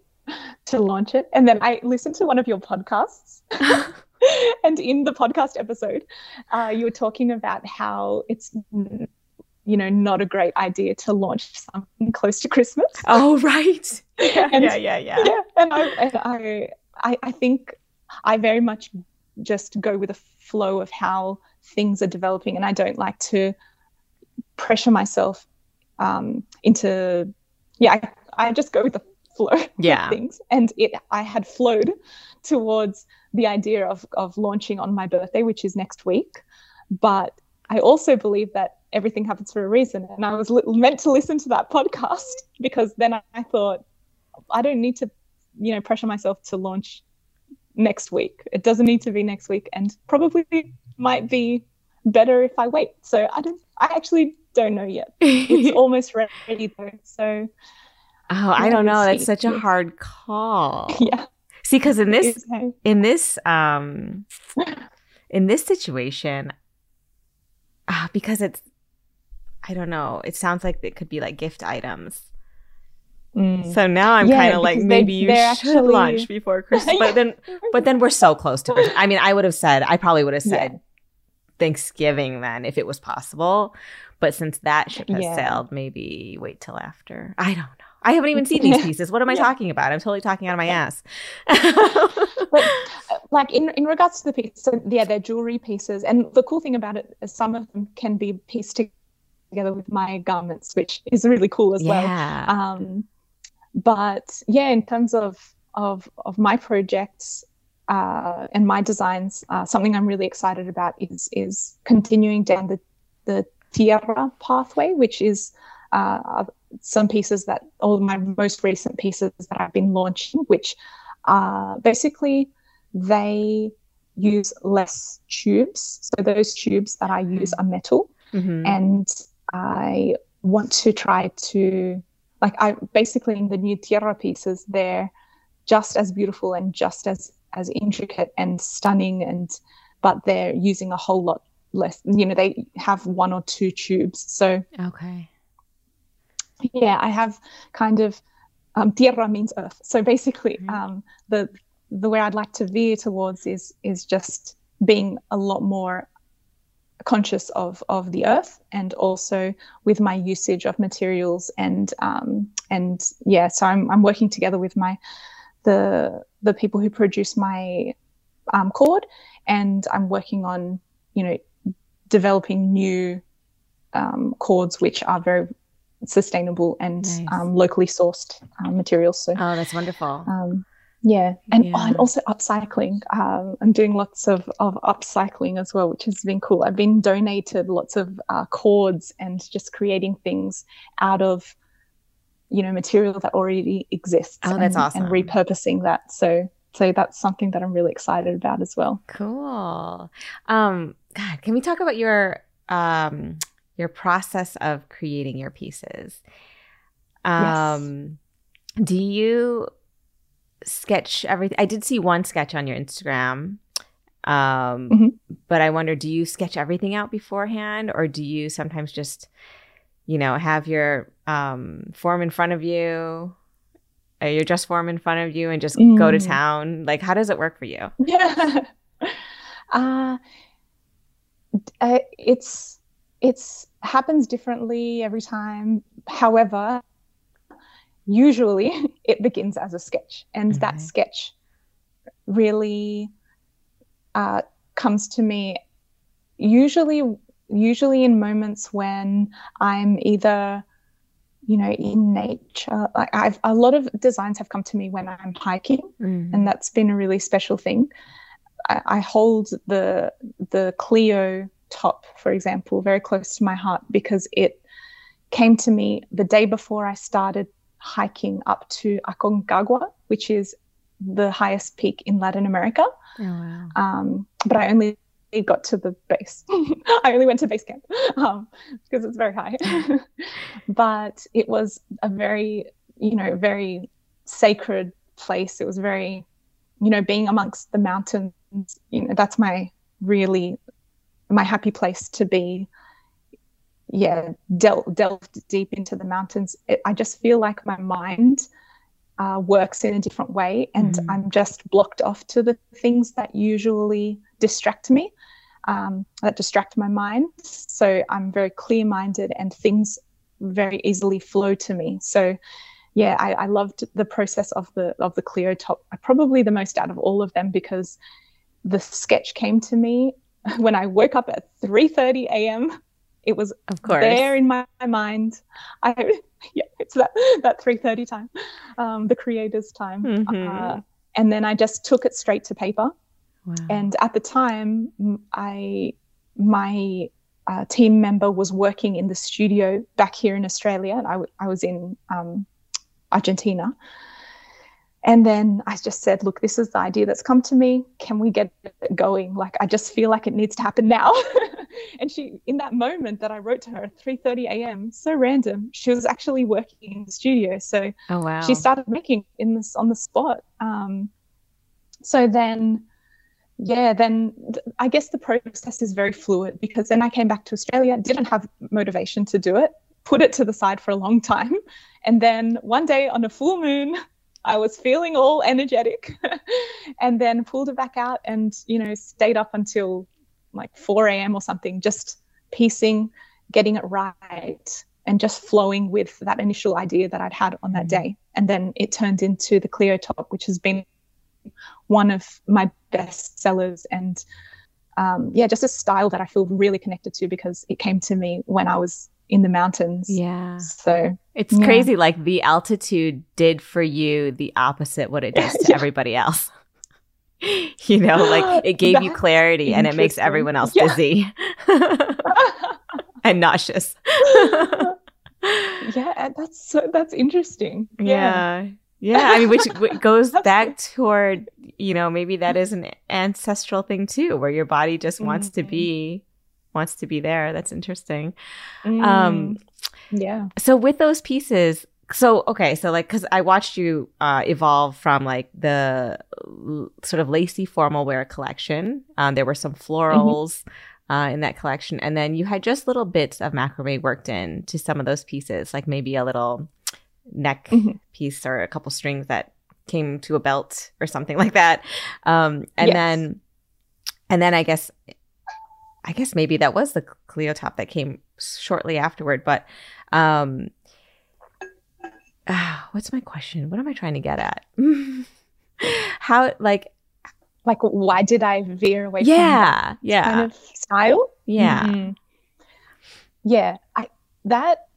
to launch it. And then I listened to one of your podcasts. <laughs> <laughs> and in the podcast episode, uh, you were talking about how it's, you know, not a great idea to launch something close to Christmas. Oh, right. and, yeah, yeah, yeah. Yeah. And I, and I, I, I think I very much just go with the flow of how things are developing. And I don't like to pressure myself um, into yeah, I, I just go with the flow <laughs> yeah. things. And it I had flowed towards the idea of of launching on my birthday, which is next week. But I also believe that everything happens for a reason. And I was li- meant to listen to that <laughs> podcast because then I, I thought I don't need to, you know, pressure myself to launch next week. It doesn't need to be next week, and probably might be better if I wait. So I don't. I actually don't know yet. It's <laughs> almost ready though. So Oh, I don't know. That's such a hard call. <laughs> Yeah. See, because in this in this um <laughs> in this situation, uh, because it's I don't know, it sounds like it could be like gift items. Mm. So now I'm yeah, kind of like maybe you should actually... launch before Christmas, but then but then we're so close to Christmas. I mean, I would have said I probably would have said yeah. Thanksgiving then if it was possible. But since that ship has yeah. sailed, maybe wait till after. I don't know. I haven't even seen these <laughs> pieces. What am I yeah. talking about? I'm totally talking out of my ass. but, <laughs> like in, in regards to the pieces, so yeah, they're jewelry pieces. And the cool thing about it is some of them can be pieced together with my garments, which is really cool as yeah. well. Um, but yeah, in terms of of of my projects, uh, and my designs, uh, something I'm really excited about is is continuing down the the Tierra pathway, which is uh, some pieces that, all my most recent pieces that I've been launching, which are basically they use less tubes. So those tubes that I use are metal, mm-hmm. and I want to try to like I basically in the new Tierra pieces they're just as beautiful and just as as intricate and stunning and but they're using a whole lot less you know they have one or two tubes. So okay. yeah i have kind of um, tierra means earth. So basically mm-hmm. um, the the way i'd like to veer towards is is just being a lot more conscious of of the earth and also with my usage of materials and um, and yeah so I'm, I'm working together with my the the people who produce my um, cord and I'm working on you know developing new um, cords which are very sustainable and nice. um, locally sourced um, materials so oh that's wonderful um, yeah, and, yeah. Oh, and also upcycling. Um, I'm doing lots of, of upcycling as well, which has been cool. I've been donated lots of uh, cords and just creating things out of, you know, material that already exists. Oh, that's and, awesome. And repurposing that. So, so that's something that I'm really excited about as well. Cool. Um, God, can we talk about your um your process of creating your pieces? Um, yes. Do you sketch everything. I did see one sketch on your Instagram. Um, mm-hmm. but I wonder, do you sketch everything out beforehand or do you sometimes just, you know, have your um, form in front of you, uh, your dress form in front of you and just mm. go to mm. town? Like, how does it work for you? Yeah. <laughs> uh, it's, it's happens differently every time. However, usually <laughs> it begins as a sketch and that sketch really uh, comes to me usually usually in moments when i'm either you know in nature like i've a lot of designs have come to me when i'm hiking mm-hmm. and that's been a really special thing I, I hold the the clio top for example very close to my heart because it came to me the day before i started hiking up to Aconcagua, which is the highest peak in Latin America. Oh, wow. um, but I only got to the base. <laughs> I only went to base camp um, because it's very high. <laughs> but it was a very, you know, very sacred place. It was very, you know, being amongst the mountains. You know, that's my really my happy place to be yeah del- delved deep into the mountains it, i just feel like my mind uh, works in a different way and mm. i'm just blocked off to the things that usually distract me um, that distract my mind so i'm very clear minded and things very easily flow to me so yeah I, I loved the process of the of the clio top probably the most out of all of them because the sketch came to me <laughs> when i woke up at 3.30 a.m it was of course there in my, mind. I <laughs> yeah, it's that that three thirty time, um, the creator's time, mm-hmm. uh, and then I just took it straight to paper. Wow. And at the time, I my uh, team member was working in the studio back here in Australia, and I, w- I was in um, Argentina. And then I just said, look, this is the idea that's come to me. Can we get it going? Like, I just feel like it needs to happen now. <laughs> and she, in that moment that I wrote to her at 3.30 a.m., so random, she was actually working in the studio. So oh, wow. she started making in this on the spot. Um, so then, yeah, then th- I guess the process is very fluid because then I came back to Australia, didn't have motivation to do it, put it to the side for a long time. <laughs> And then one day on a full moon, I was feeling all energetic <laughs> and then pulled it back out and, you know, stayed up until like 4 a.m. or something, just piecing, getting it right, and just flowing with that initial idea that I'd had on that mm-hmm. day. And then it turned into the Clio top, which has been one of my best sellers and um, yeah, just a style that I feel really connected to because it came to me when I was in the mountains. Yeah. So it's yeah. crazy. Like the altitude did for you the opposite what it does <laughs> to yeah. everybody else. <laughs> you know, like <gasps> it gave That's you clarity and it makes everyone else yeah. dizzy <laughs> and nauseous. yeah, that's so, that's interesting. Yeah. Yeah, I mean, which <laughs> goes back toward you know maybe that is an ancestral thing too, where your body just wants mm-hmm. to be wants to be there. That's interesting. Mm. Um, yeah. So with those pieces, so okay, so like because I watched you uh, evolve from like the l- sort of lacy formal wear collection. Um, there were some florals. Mm-hmm. Uh, in that collection, and then you had just little bits of macrame worked in to some of those pieces, like maybe a little neck mm-hmm. piece or a couple strings that came to a belt or something <laughs> like that. Um, and yes. then, and then I guess, I guess maybe that was the Cleo top that came shortly afterward. But um, uh, what's my question? What am I trying to get at? <laughs> How like like why did I veer away yeah, from yeah. kind of style? Yeah. Mm-hmm. Yeah. I that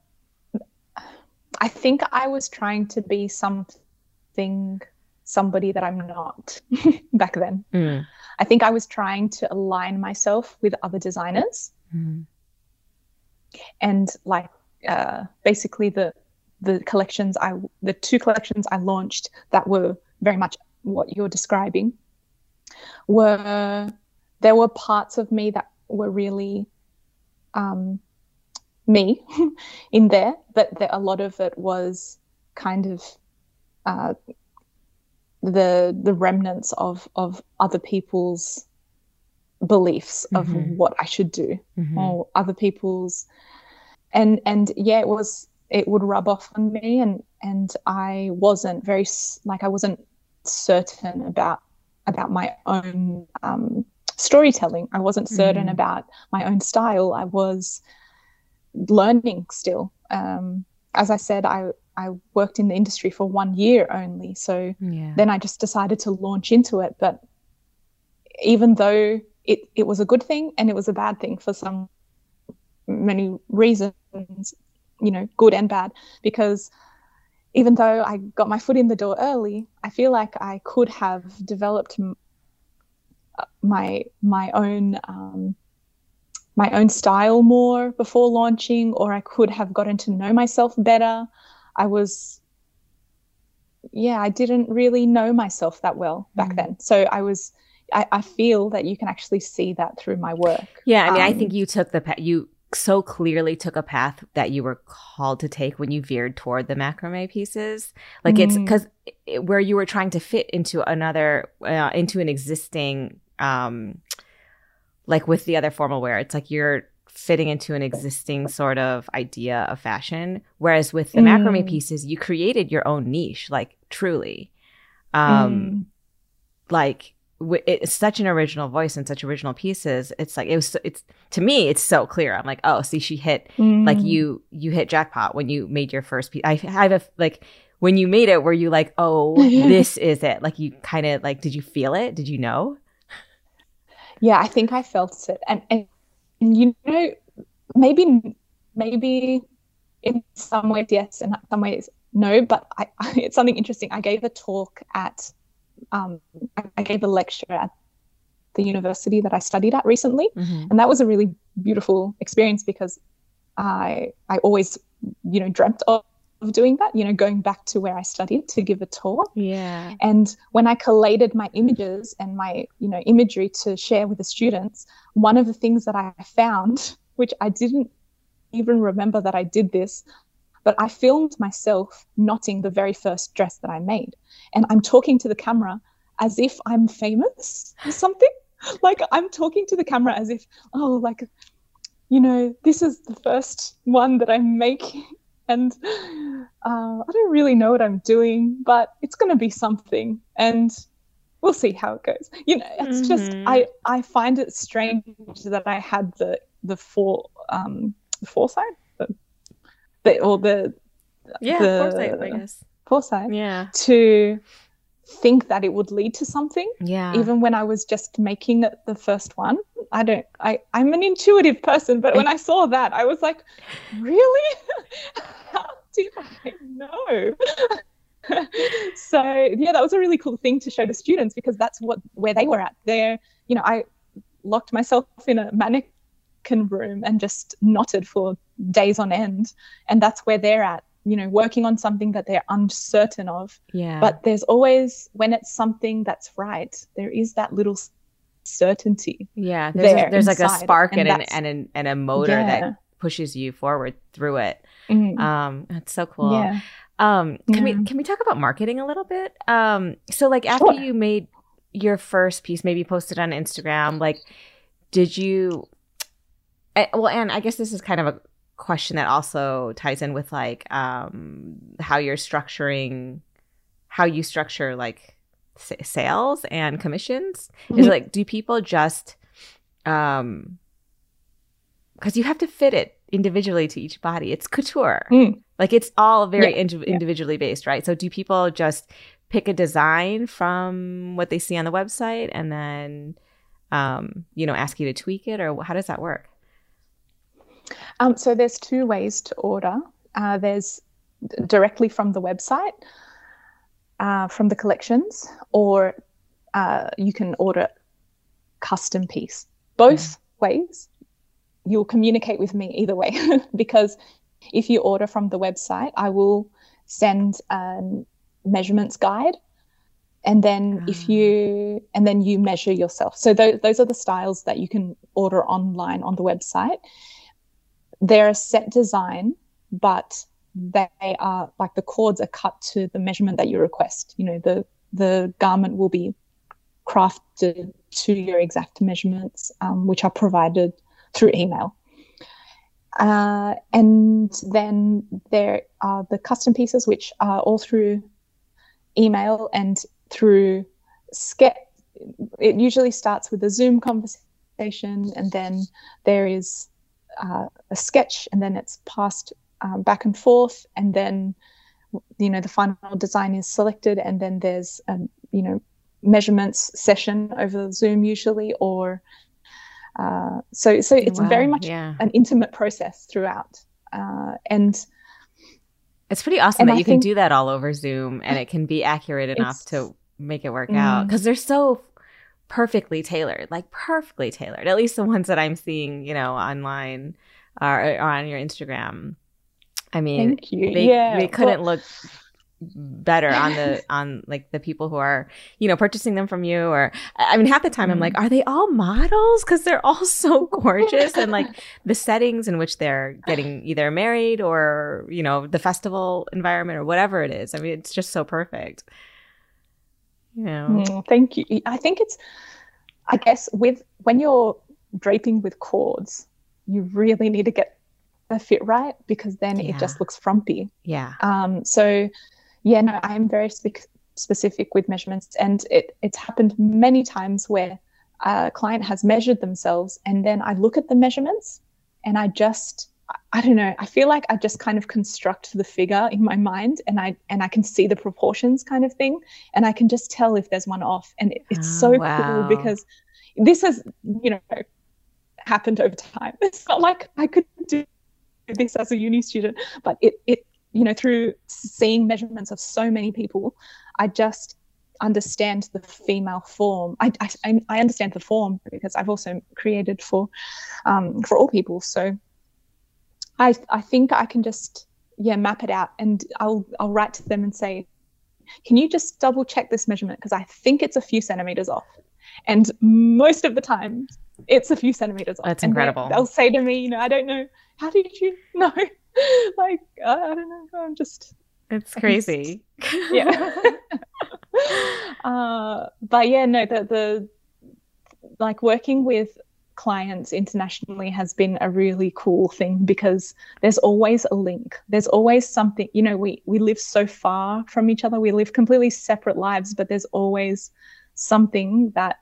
I think I was trying to be something somebody that I'm not <laughs> back then. Mm. I think I was trying to align myself with other designers. Mm. And like uh, basically the the collections I the two collections I launched that were very much what you're describing were there were parts of me that were really um, me <laughs> in there, but the, a lot of it was kind of uh, the the remnants of of other people's beliefs of mm-hmm. what I should do mm-hmm. or other people's and and yeah it was it would rub off on me and and I wasn't very like I wasn't certain about about my own um, storytelling I wasn't certain mm-hmm. about my own style I was learning still. Um, as I said, I I worked in the industry for one year only, so yeah. then I just decided to launch into it. But even though it it was a good thing and it was a bad thing for some many reasons, you know, good and bad, because even though I got my foot in the door early, I feel like I could have developed uh, my my own um, my own style more before launching, or I could have gotten to know myself better. I was, yeah, I didn't really know myself that well back mm. then. So I was, I, I, feel that you can actually see that through my work. Yeah, I mean, um, I think you took the path, you so clearly took a path that you were called to take when you veered toward the macrame pieces. Like mm. it's because it, where you were trying to fit into another, uh, into an existing, um, like with the other formal wear, it's like you're fitting into an existing sort of idea of fashion. Whereas with the mm. macrame pieces, you created your own niche, like truly. Um, mm. Like w- it's such an original voice and such original pieces. It's like it was. It's to me, it's so clear. I'm like, oh, see, she hit mm. like you. You hit jackpot when you made your first piece. I, I have a like when you made it. Were you like, oh, <laughs> this is it? Like you kind of like, did you feel it? Did you know? Yeah i think i felt it. And, and, and you know maybe maybe in some ways yes and some ways no but I, I, <laughs> it's something interesting. I gave a talk at um, I, I, gave a lecture at the university that i studied at recently. Mm-hmm. and that was a really beautiful experience because i i always you know dreamt of of doing that, you know, going back to where I studied to give a talk. Yeah. And when I collated my images and my, you know, imagery to share with the students, one of the things that I found, which I didn't even remember that I did this, but I filmed myself knotting the very first dress that I made. And I'm talking to the camera as if I'm famous or something. <laughs> like I'm talking to the camera as if, oh, like, you know, this is the first one that I'm making and uh, I don't really know what I'm doing, but it's going to be something, and we'll see how it goes. You know, it's mm-hmm. just I I find it strange that I had the the fore um the foresight, the, the or the yeah the, foresight, I guess foresight, yeah, to think that it would lead to something. Yeah. Even when I was just making the first one, I don't. I I'm an intuitive person, but when I saw that, I was like, really? <laughs> How did I know? <laughs> so yeah, that was a really cool thing to show the students because that's what where they were at. There, you know, I locked myself in a mannequin room and just knotted for days on end, and that's where they're at you know working on something that they're uncertain of yeah but there's always when it's something that's right there is that little certainty yeah there's, there a, there's like a spark and, and an, and, an, and a motor Yeah. that pushes you forward through it Mm, um that's so cool yeah Um, can Yeah. we can we talk about marketing a little bit? Um, so like after Sure. you made your first piece, maybe posted on Instagram, like did you? eh, Well, and I guess this is kind of a question that also ties in with like um how you're structuring, how you structure like sa- sales and commissions. Is Mhm. like do people just um because you have to fit it individually to each body. It's couture. Mm. Like it's all very Yeah, indi- yeah. individually based, right? So do people just pick a design from what they see on the website and then um, you know, ask you to tweak it or how does that work? Um, so there's two ways to order. Uh, there's directly from the website, uh, from the collections, or uh, you can order custom piece. Both ways, you'll communicate with me either way <laughs> because if you order from the website, I will send a measurements guide. And then Ah. if you and then you measure yourself. So tho- those are the styles that you can order online on the website they're a set design, but they are like the cords are cut to the measurement that you request. You know, the the garment will be crafted to your exact measurements, um, which are provided through email. Uh, and then there are the custom pieces, which are all through email and through sketch. It usually starts with a Zoom conversation, and then there is uh, a sketch and then it's passed um, back and forth and then you know the final design is selected and then there's a you know measurements session over zoom usually or uh, so so it's very much yeah. an intimate process throughout uh, and It's pretty awesome that I you can do that all over Zoom and it can be accurate enough to make it work out Mm. because they're so perfectly tailored, like perfectly tailored. At least the ones that I'm seeing, you know, online or, or on your Instagram. I mean, they yeah they couldn't well, look better on the <laughs> on like the people who are you know purchasing them from you or i mean half the time i'm like mm-hmm. are they all models because they're all <laughs> so gorgeous and like <laughs> the settings in which they're getting either married or you know the festival environment or whatever it is i mean it's just so perfect know Mm, thank you. I think it's, I guess, with when you're draping with cords, you really need to get the fit right because then Yeah. it just looks frumpy. yeah Um, so, yeah, no, I'm very spe- specific with measurements, and it it's happened many times where a client has measured themselves, and then I look at the measurements, and I just I don't know. I feel like I just kind of construct the figure in my mind, and I and I can see the proportions, kind of thing, and I can just tell if there's one off, and it, it's Oh, so wow. cool because this has you know happened over time. <laughs> It's not like I could do this as a uni student, but it it you know through seeing measurements of so many people, I just understand the female form. I I, I understand the form because I've also created for um, for all people. So I I think I can just yeah map it out and I'll I'll write to them and say, can you just double check this measurement because I think it's a few centimeters off, and most of the time it's a few centimeters off. That's And incredible. They'll say to me, you know, I don't know how did you <laughs> know, like I I don't know, I'm just it's <laughs> crazy yeah. <laughs> uh, but yeah, no, the the like working with clients internationally has been a really cool thing because there's always a link. There's always something, you know, we we live so far from each other. We live completely separate lives, but there's always something that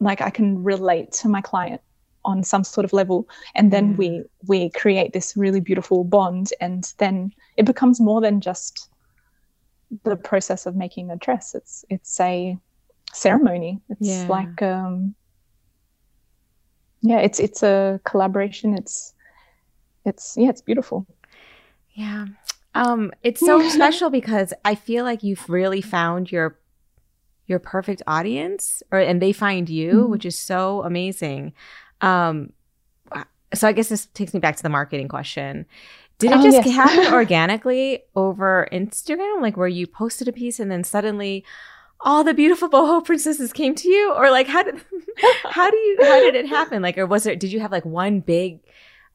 like I can relate to my client on some sort of level and then Yeah. we we create this really beautiful bond and then it becomes more than just the process of making a dress it's it's a ceremony it's Yeah. like um yeah it's it's a collaboration it's it's yeah it's beautiful Yeah. Um, it's so <laughs> special because I feel like you've really found your your perfect audience or and they find you, Mhm. which is so amazing. Um so I guess this takes me back to the marketing question. Did it oh, just yes. happen <laughs> organically over Instagram? Like where you posted a piece and then suddenly all the beautiful boho princesses came to you? Or like how did <laughs> how do you how did it happen? Like or was there did you have like one big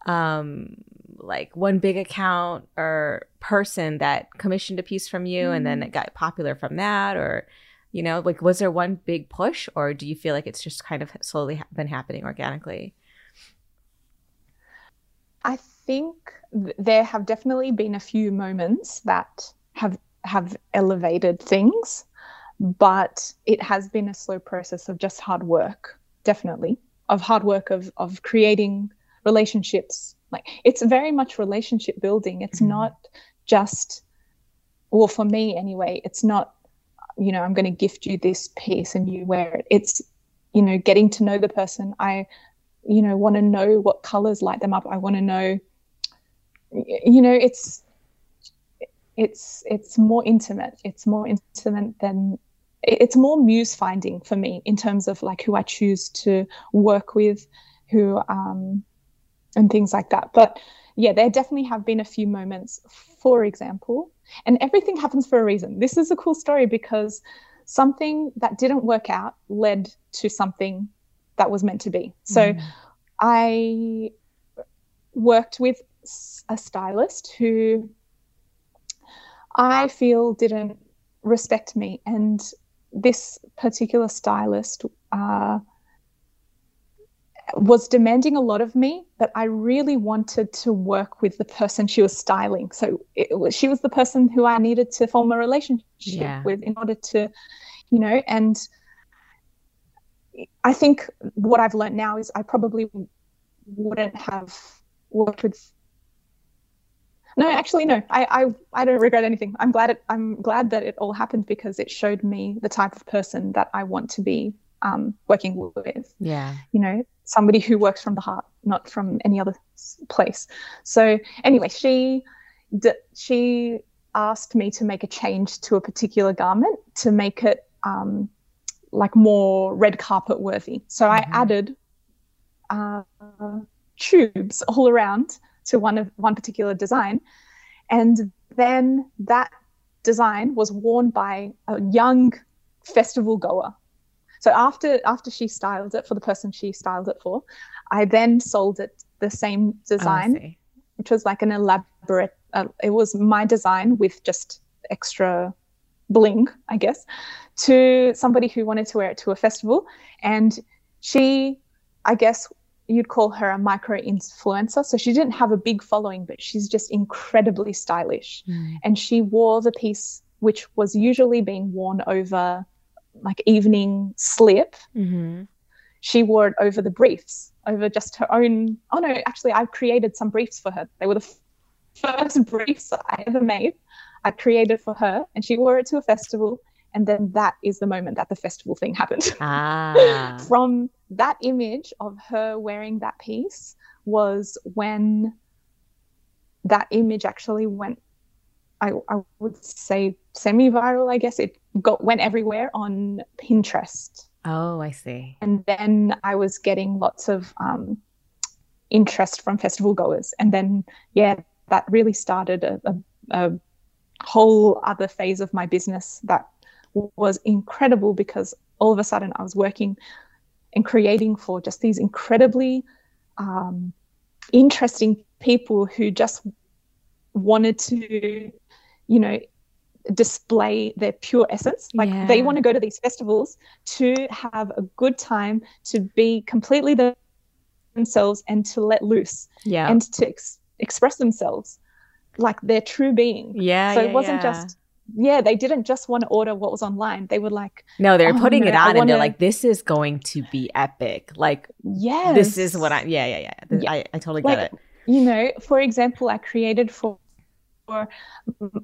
um like one big account or person that commissioned a piece from you mm. and then it mm. got popular from that or you know like was there one big push or do you feel like it's just kind of slowly been happening organically i think th- there have definitely been a few moments that have have elevated things but it has been a slow process of just hard work definitely of hard work of of creating relationships. Like it's very much relationship building. It's mm-hmm. not just well for me anyway it's not you know i'm going to gift you this piece and you wear it. It's you know getting to know the person. I you know want to know what colors light them up. I want to know you know it's it's it's more intimate. It's more intimate than it's more muse finding for me in terms of like who i choose to work with who um and things like that. But yeah, there definitely have been a few moments, for example, and everything happens for a reason. This is a cool story because something that didn't work out led to something that was meant to be. So mm. I worked with a stylist who I feel didn't respect me. And this particular stylist, uh, was demanding a lot of me, but I really wanted to work with the person she was styling. So was, she was the person who I needed to form a relationship yeah. with in order to, you know, and I think what I've learned now is I probably wouldn't have worked with. No, actually, no. I, I, I don't regret anything. I'm glad it. I'm glad that it all happened because it showed me the type of person that I want to be um, working with. Yeah. You know, somebody who works from the heart, not from any other place. So anyway, she d- she asked me to make a change to a particular garment to make it um, like more red carpet worthy. So mm-hmm. I added uh, tubes all around to one of one particular design, and then that design was worn by a young festival goer. So after after she styled it for the person she styled it for, I then sold it the same design, oh, which was like an elaborate. Uh, it was my design with just extra bling, I guess, to somebody who wanted to wear it to a festival, and she, I guess, you'd call her a micro influencer. So she didn't have a big following, but she's just incredibly stylish. Mm. And she wore the piece, which was usually being worn over like evening slip. Mm-hmm. She wore it over the briefs, over just her own. Oh no, actually, I've created some briefs for her. They were the first <laughs> briefs I ever made. I created for her, and she wore it to a festival. And then that is the moment that the festival thing happened. <laughs> Ah. From that image of her wearing that piece was when that image actually went I, I would say semi-viral i guess. It got went everywhere on pinterest. Oh i see. And then i was getting lots of um, interest from festival goers. And then yeah that really started a, a, a whole other phase of my business that was incredible because all of a sudden i was working and creating for just these incredibly um, interesting people who just wanted to you know, display their pure essence. Like yeah. they want to go to these festivals to have a good time, to be completely themselves and to let loose. Yeah. And to ex- express themselves like their true being. Yeah. So yeah, it wasn't yeah. just yeah, they didn't just want to order what was online. They were like, no, they're oh, putting no, it on, and they're like, this is going to be epic. Like, yeah, this is what I, yeah, yeah, yeah. yeah. I, I totally like, get it. You know, for example, I created for for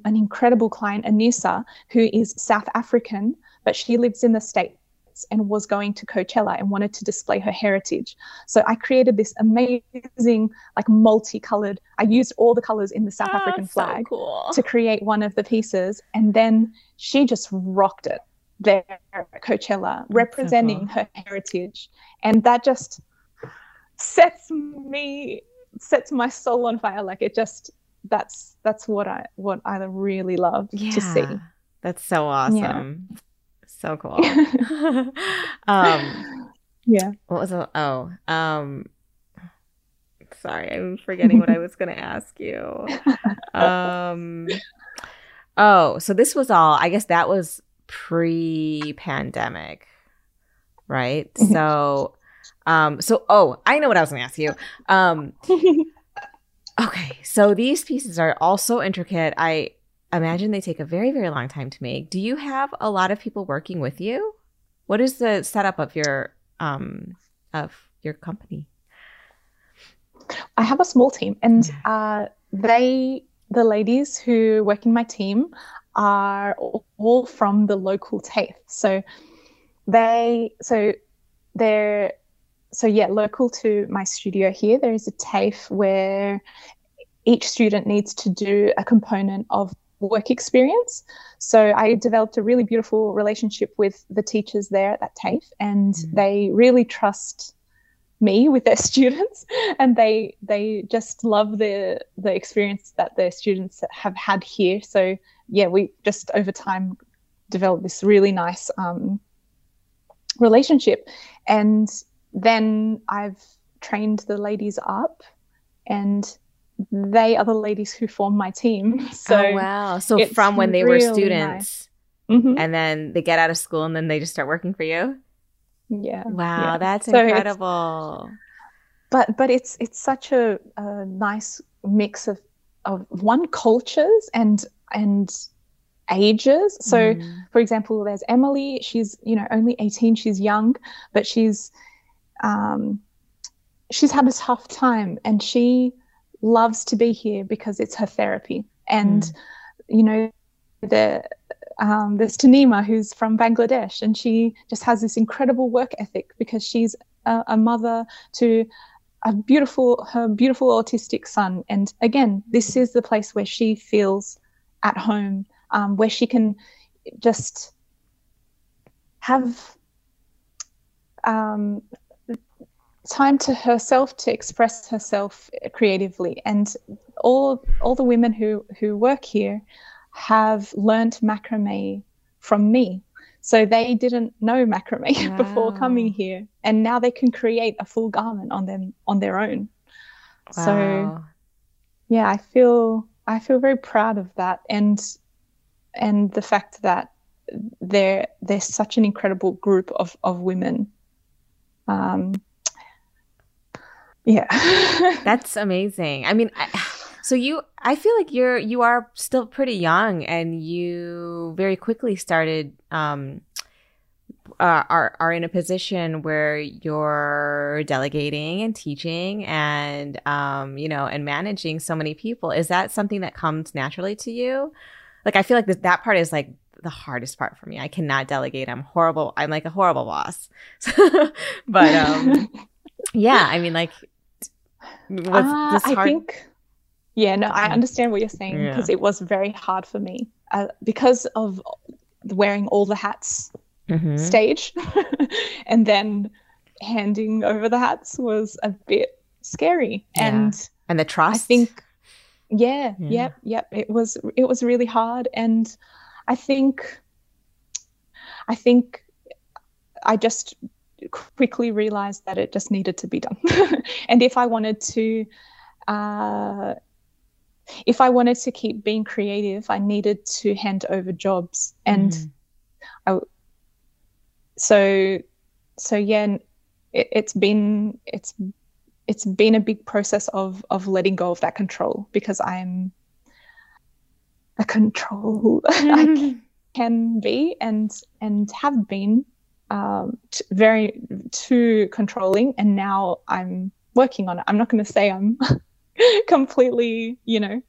an incredible client, Anissa, who is South African, but she lives in the States and was going to Coachella and wanted to display her heritage. So I created this amazing, like multicolored, I used all the colors in the South oh, African flag so cool. to create one of the pieces. And then she just rocked it there at Coachella, representing so cool. her heritage. And that just sets me, sets my soul on fire. Like it just, that's that's what I what I really love yeah, to see. That's so awesome. Yeah. So cool. <laughs> um yeah. What was it? Oh, um sorry, I'm forgetting what I <laughs> was gonna ask you. <laughs> Um oh, so this was all I guess that was pre pandemic, right? So um so oh, I know what I was gonna ask you. Um Okay, so these pieces are all so intricate. I imagine they take a very, very long time to make. Do you have a lot of people working with you? What is the setup of your um of your company? I have a small team, and uh, they, the ladies who work in my team, are all from the local TAFE. So they, so they're so yeah, local to my studio here, there is a TAFE where each student needs to do a component of work experience. So I developed a really beautiful relationship with the teachers there at that TAFE, and mm. they really trust me with their <laughs> students, and they they just love the the experience that their students have had here. So yeah, we just over time developed this really nice um, relationship, and then I've trained the ladies up and they are the ladies who form my team. <laughs> So oh, wow. So from when they really were students nice. mm-hmm. and then they get out of school and then they just start working for you? Yeah. Wow, yeah. that's so incredible. But but it's it's such a, a nice mix of of one cultures and and ages. So mm. for example, there's Emily, she's, you know, only 18, she's young, but she's um, she's had a tough time and she loves to be here because it's her therapy. And, mm. you know, the um, there's Tanima who's from Bangladesh and she just has this incredible work ethic because she's a, a mother to a beautiful her beautiful autistic son and again this is the place where she feels at home um, where she can just have um, time to herself to express herself creatively. And all all the women who who work here have learned macrame from me. So they didn't know macrame <laughs> wow. before coming here. And now they can create a full garment on them on their own. Wow. so yeah i feel i feel very proud of that. And and the fact that they're they're such an incredible group of of women. Um, yeah. <laughs> That's amazing. I mean, I, so you I feel like you're you are still pretty young and you very quickly started um uh, are are in a position where you're delegating and teaching and um you know and managing so many people. Is that something that comes naturally to you? Like i feel like that that part is like the hardest part for me. I cannot delegate. I'm horrible. I'm like a horrible boss. <laughs> But um <laughs> yeah i mean like uh, I think, yeah, no, I understand what you're saying because yeah. it was very hard for me uh, because of wearing all the hats mm-hmm. stage, <laughs> and then handing over the hats was a bit scary, yeah. and and the trust. I think, yeah, yeah, yep, yep. It was it was really hard, and I think, I think, I just quickly realized that it just needed to be done. <laughs> and if I wanted to, uh, if I wanted to keep being creative, I needed to hand over jobs. And mm. I, so, so yeah, it, it's been it's it's been a big process of of letting go of that control because I'm a control <laughs> I can be and and have been um, t- very too controlling, and now I'm working on it. I'm not going to say I'm <laughs> completely, you know,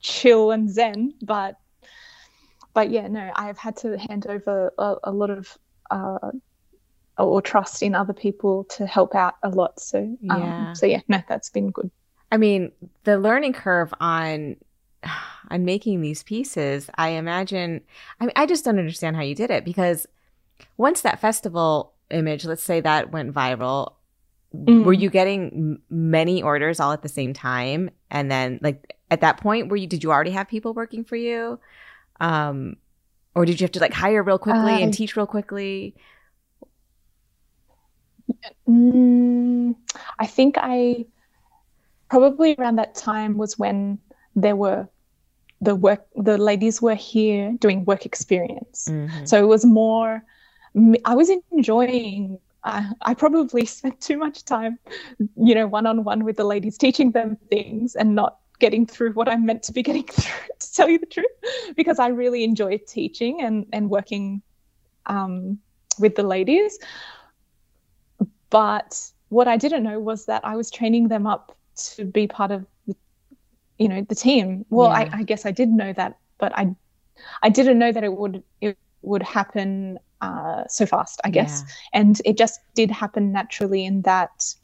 chill and zen, but but yeah, no, I've had to hand over a, a lot of uh, or trust in other people to help out a lot. So um, yeah, so yeah, no, that's been good. I mean, the learning curve on <sighs> on making these pieces, I imagine. I mean, I just don't understand how you did it because once that festival image, let's say that went viral, mm. were you getting many orders all at the same time? And then, like at that point, were you did you already have people working for you, um, or did you have to like hire real quickly uh, and teach real quickly? Mm, I think I probably around that time was when there were the work the ladies were here doing work experience mm-hmm. so it was more i was enjoying I, I probably spent too much time you know one on one with the ladies teaching them things and not getting through what i'm meant to be <laughs> getting through to tell you the truth because i really enjoy teaching and and working um, with the ladies but what i didn't know was that i was training them up to be part of the, you know the team well yeah. I, I, guess i did know that but i i didn't know that it would it would happen uh, so fast i guess yeah. and it just did happen naturally in that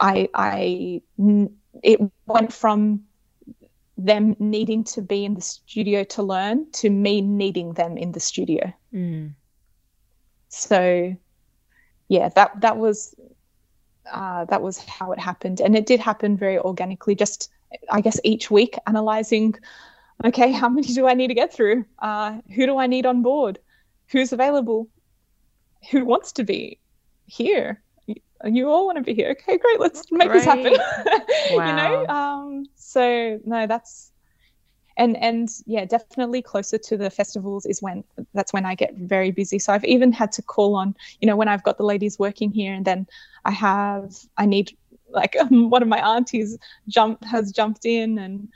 i i it went from them needing to be in the studio to learn to me needing them in the studio mm. so yeah that that was uh, that was how it happened. And it did happen very organically, just, I guess, each week analyzing okay, how many do I need to get through? Uh, who do I need on board? Who's available? Who wants to be here? You all want to be here. Okay, great. Let's make right. this happen. wow. <laughs> you know, um, so no, that's and and yeah definitely closer to the festivals is when that's when i get very busy so i've even had to call on you know when i've got the ladies working here and then i have i need like um, <laughs> one of my aunties jumped has jumped in and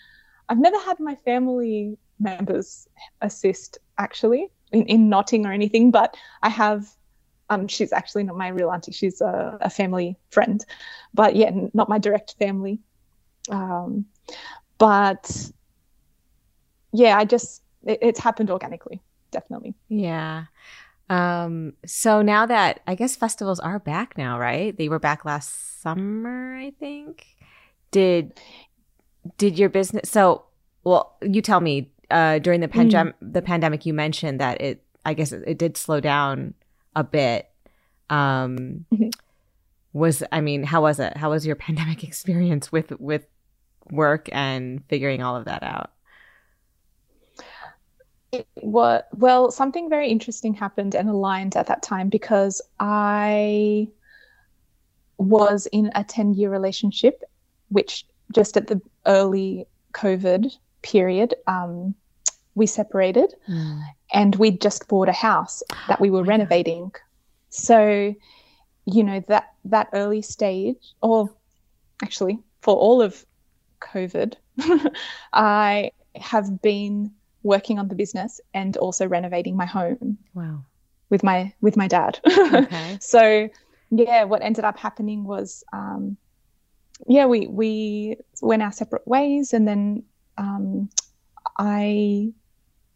i've never had my family members assist actually in, in knotting or anything but i have um, she's actually not my real auntie she's a, a family friend but yeah not my direct family um, but yeah, I just it, it's happened organically, definitely. Yeah. Um, so now that I guess festivals are back now, right? They were back last summer, I think. Did did your business so well, you tell me, uh during the pandemic mm. the pandemic you mentioned that it I guess it, it did slow down a bit. Um mm-hmm. was I mean, how was it? How was your <laughs> pandemic experience with with work and figuring all of that out? what well something very interesting happened and aligned at that time because i was in a 10 year relationship which just at the early covid period um, we separated mm. and we just bought a house that we were oh renovating so you know that that early stage or actually for all of covid <laughs> i have been working on the business and also renovating my home. Wow. With my with my dad. <laughs> Okay. so yeah, what ended up happening was um, yeah, we we went our separate ways and then um, I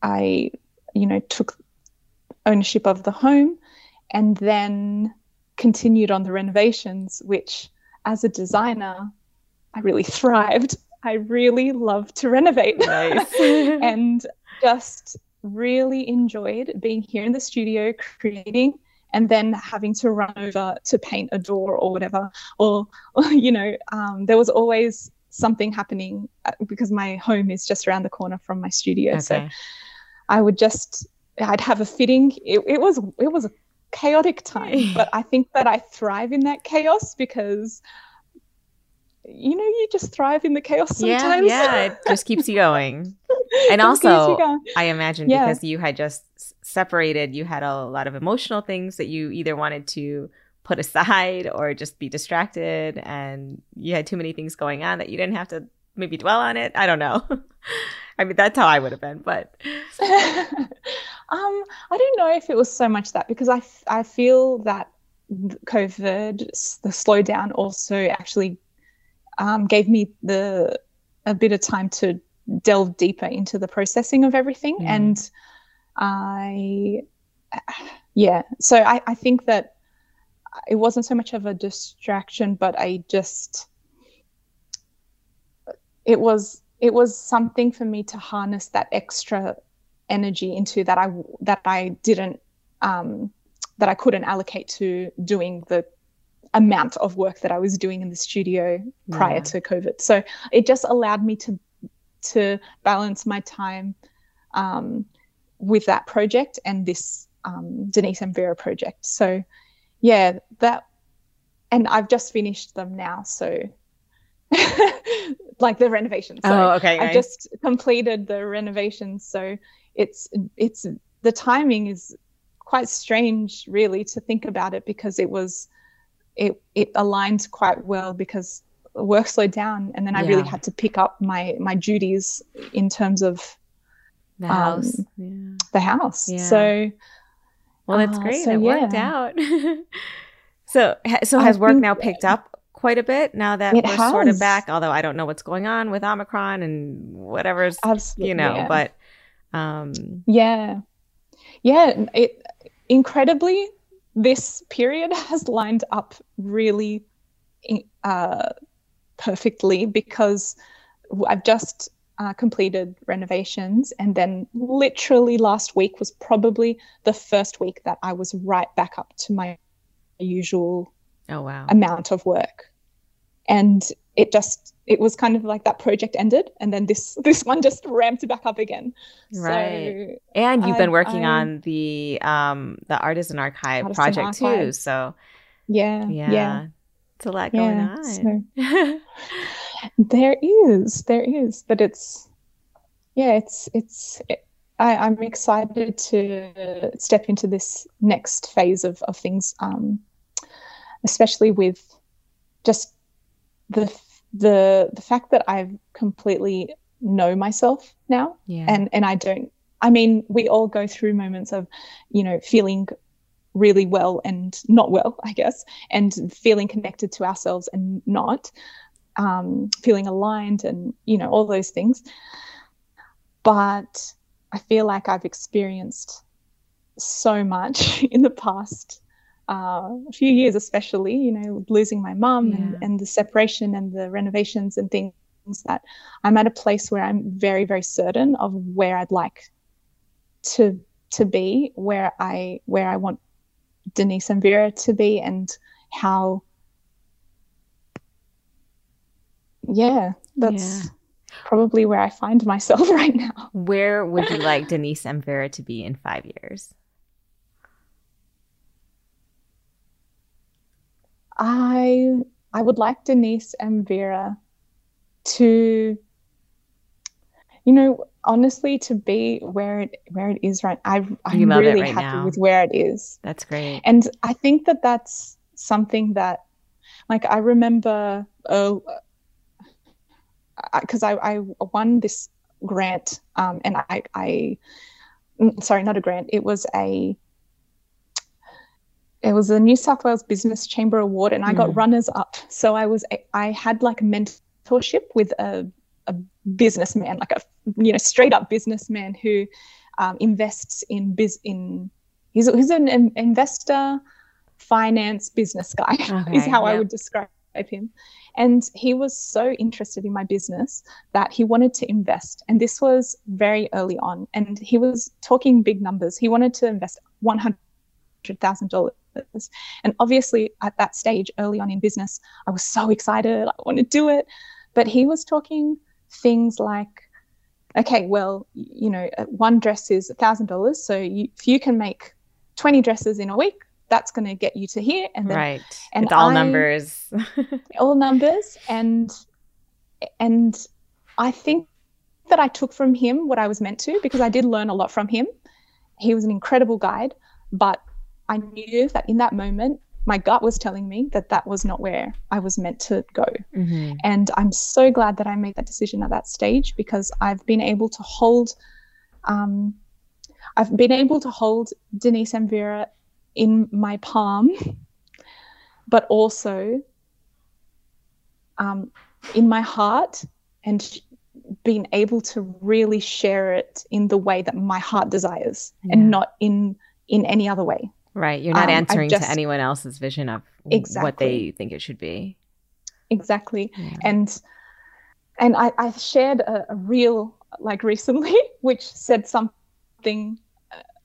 I you know took ownership of the home and then continued on the renovations which as a designer I really <laughs> thrived I really love to renovate. Nice. <laughs> <laughs> and just really enjoyed being here in the studio creating and then having to run over to paint a door or whatever or, <laughs> or you know um, there was always something happening uh, because my home is just around the corner from my studio okay. so i would just i'd have a fitting it, it was it was a chaotic time <laughs> but i think that i thrive in that chaos because you know, you just thrive in the chaos sometimes. Yeah, yeah, it just keeps you going. <laughs> And also, going. I imagine yeah. because you had just separated, you had a lot of emotional things that you either wanted to put <laughs> aside or just be distracted, and you had too many things going on that you didn't have to maybe dwell on it. I don't know. <laughs> I mean, that's how I would have been, but <laughs> um, I don't know if it was so much that because I, I feel that COVID, the slowdown also actually um, gave me the a bit of time to delve deeper into the processing of everything. Mm. And I, yeah, so I, I think that it wasn't so much of a distraction, but I just, it was it was something for me to harness that extra energy into that I that I didn't um, that I couldn't allocate to doing the amount of work that I was doing in the studio prior yeah. to COVID. So it just allowed me to to balance my time um, with that project and this um, Denisse M. Vera project. So yeah, that and I've just finished them now. So <laughs> like the renovations. So oh, okay. I just completed the renovations. So it's it's the timing is quite strange really to think about it because it was it it aligned quite well because work slowed down and then I really had to pick up my my duties in terms of the house. Um, yeah. The house. Yeah. So well that's uh, great. So, it yeah. worked out. <laughs> so so has I work now picked up quite a bit now that we're has. sort of back, although I don't know what's going on with Omicron and whatever's Absolutely, you know, but um yeah. Yeah, it incredibly this period <laughs> has lined up really uh, perfectly because I've just uh, completed renovations, and then literally last week was probably the first week that I was right back up to my usual oh wow. amount of work, and it just it was kind of like that project ended and then this <laughs> this one just ramped back up again. Right. So and you've I, been working I, on the um the artisan archive artisan project archive. too so yeah yeah. Yeah. It's a lot going on. so, <laughs> there is there is but it's yeah it's it's it, I, i'm excited to step into this next phase of of things um especially with just the the the fact that I've completely know myself now yeah. and and I don't I mean we all go through moments of you know feeling really well and not well I guess and feeling connected to ourselves and not um, feeling aligned and you know all those things but I feel like I've experienced so much <laughs> in the past uh, few years, especially, you know, losing my mum yeah. and, and the separation and the renovations and things that I'm at a place where I'm very, very certain of where I'd like to to be, where I where I want Denisse M. Vera to be, and how. Yeah, that's yeah. probably where I find myself <laughs> right now. Where would you like Denisse M. Vera to be in five years? I I would like Denisse M. Vera to you know honestly to be where it where it is right I I'm really right happy now. with where it is. That's great. And I think that that's something that like I remember oh because I, I won this grant um, and I, I mm, sorry not a grant it was a it was a New South Wales Business Chamber Award, and I got hmm. runners up. So I was I had like a mentorship with a a businessman, like a you know straight up businessman who um, invests in biz in he's he's an investor, finance business guy <laughs> okay, is how yep. I would describe him. And he was so interested in my business that he wanted to invest. And this was very early on. And he was talking big numbers. He wanted to invest one hundred thousand dollars and obviously, at that stage, early on in business, I was so excited. I want to do it. But he was talking things like, okay, well, you know, uh, one dress is a $1,000. So you, if you can make 20 dresses in a week, that's going to get you to here. And then, right. And it's all I, numbers. <laughs> all numbers. And, and I think that I took from him what I was meant to because I did learn a lot from him. He was an incredible guide, but I knew that in that moment, my gut was telling me that that was not where I was meant to go. Mm-hmm. And I'm so glad that I made that decision at that stage because I've been able to hold, um, I've been able to hold Denisse M. Vera in my palm, but also um, in my heart and being able to really share it in the way that my heart desires yeah. and not in in any other way Right. You're not um, answering just, to anyone else's vision of exactly. what they think it should be. Exactly. Yeah. And and I, I shared a, a reel like recently, <laughs> which said something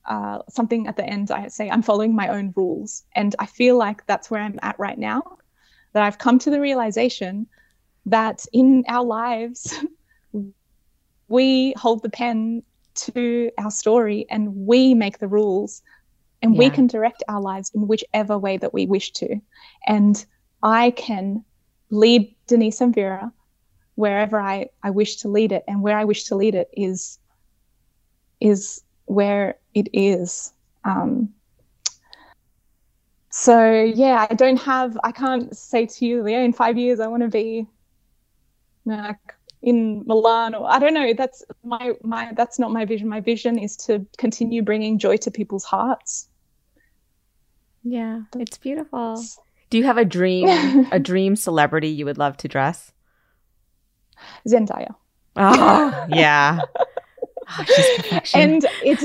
uh, something at the end. I say I'm following my own rules, and I feel like that's where I'm at right now. That I've come to the realization that in our lives, <laughs> we hold the pen to our story and we make the rules and yeah. we can direct our lives in whichever way that we wish to. And I can lead Denisse M. Vera wherever I, I wish to lead it. And where I wish to lead it is is where it is. Um, so yeah, I don't have I can't say to you, Leo, in five years I want to be like in Milan or I don't know. That's my my that's not my vision. My vision is to continue bringing joy to people's hearts. Yeah, it's beautiful. Do you have a dream a <laughs> dream celebrity you would love to dress? Zendaya. Oh, yeah. Oh, and it's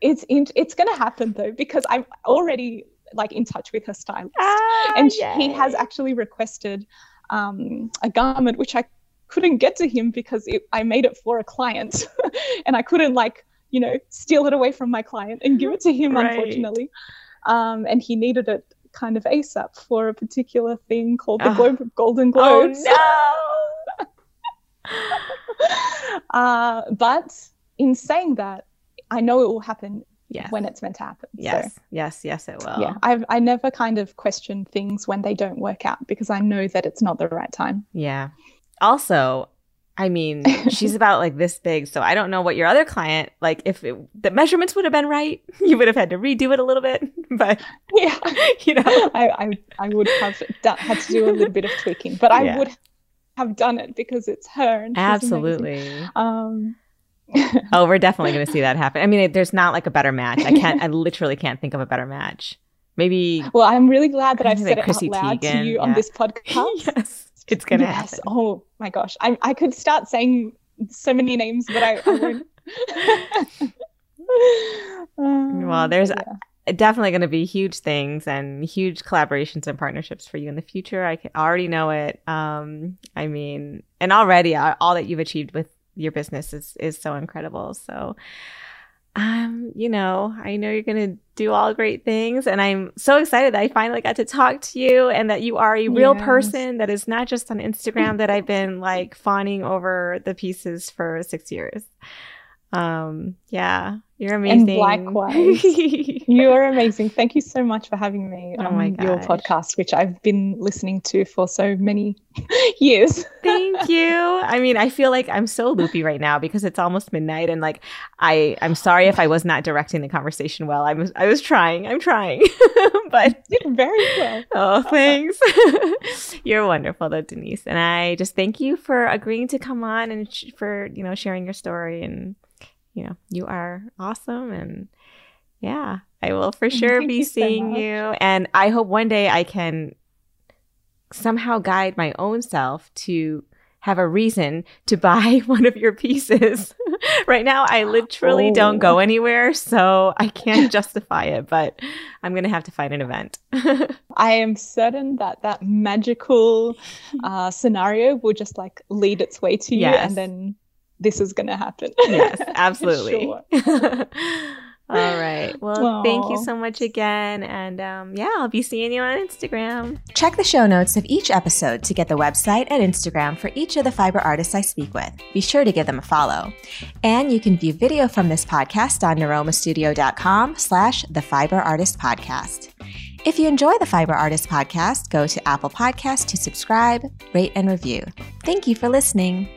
it's it's going to happen though because I'm already like in touch with her stylist, ah, and yay. he has actually requested um, a garment which I couldn't get to him because it, I made it for a client, <laughs> and I couldn't like you know steal it away from my client and give it to him right. unfortunately, um, and he needed it kind of ASAP for a particular thing called the Globe Golden oh, Globes. Oh no! <laughs> uh, but in saying that, I know it will happen yes. when it's meant to happen. Yes, so, yes, yes, it will. Yeah, I've I never kind of question things when they don't work out because I know that it's not the right time. Yeah. Also, I mean, she's <laughs> about like this big, so I don't know what your other client like. If it, the measurements would have been right, <laughs> you would have had to redo it a little bit. <laughs> But yeah, you know, I I, I would have done, had to do a little bit of tweaking, but I yeah. would have done it because it's her. Absolutely. Um, <laughs> oh, we're definitely going to see that happen. I mean, there's not like a better match. I can't. I literally can't think of a better match. Maybe. Well, I'm really glad that I've said like it Chrissy out loud Teigen, to you yeah. on this podcast. <laughs> yes, it's going to yes. happen. Oh my gosh, I I could start saying so many names, but I, I won't. <laughs> well, there's. Yeah definitely going to be huge things and huge collaborations and partnerships for you in the future. I can, already know it. Um, I mean, and already uh, all that you've achieved with your business is is so incredible. So um, you know, I know you're going to do all great things. And I'm so excited that I finally got to talk to you and that you are a real yes. person that is not just on Instagram that I've been like fawning over the pieces for six years. Um, yeah, you're amazing. And likewise, <laughs> you are amazing. Thank you so much for having me oh on your podcast, which I've been listening to for so many <laughs> years. Thank you. I mean, I feel like I'm so loopy right now because it's almost midnight, and like I, I'm sorry if I was not directing the conversation well. I was, I was trying. I'm trying, <laughs> but you did very well. Oh, thanks. you're wonderful, though, Denisse, and I just thank you for agreeing to come on and sh- for you know sharing your story and you know, you are awesome. And yeah, I will for sure Thank be you seeing so you. And I hope one day I can somehow guide my own self to have a reason to <laughs> buy one of your pieces. <laughs> right now, I literally oh. don't go oh. anywhere, so I can't <laughs> justify it, but I'm going to have to find an event. I am certain that that magical uh, scenario will just like lead its way to you yes. and then this is going to happen. <laughs> Yes, <laughs> absolutely. <laughs> All right. Well, Aww. thank you so much again. And um, yeah, I'll be seeing you on Instagram. Check the show notes of each episode to get the website and Instagram for each of the fiber artists I speak with. Be sure to give them a follow. And you can view video from this podcast on niromastudio.com slash the fiber artist podcast. If you enjoy the Fiber Artist podcast, go to Apple Podcasts to subscribe, rate, and review. Thank you for listening.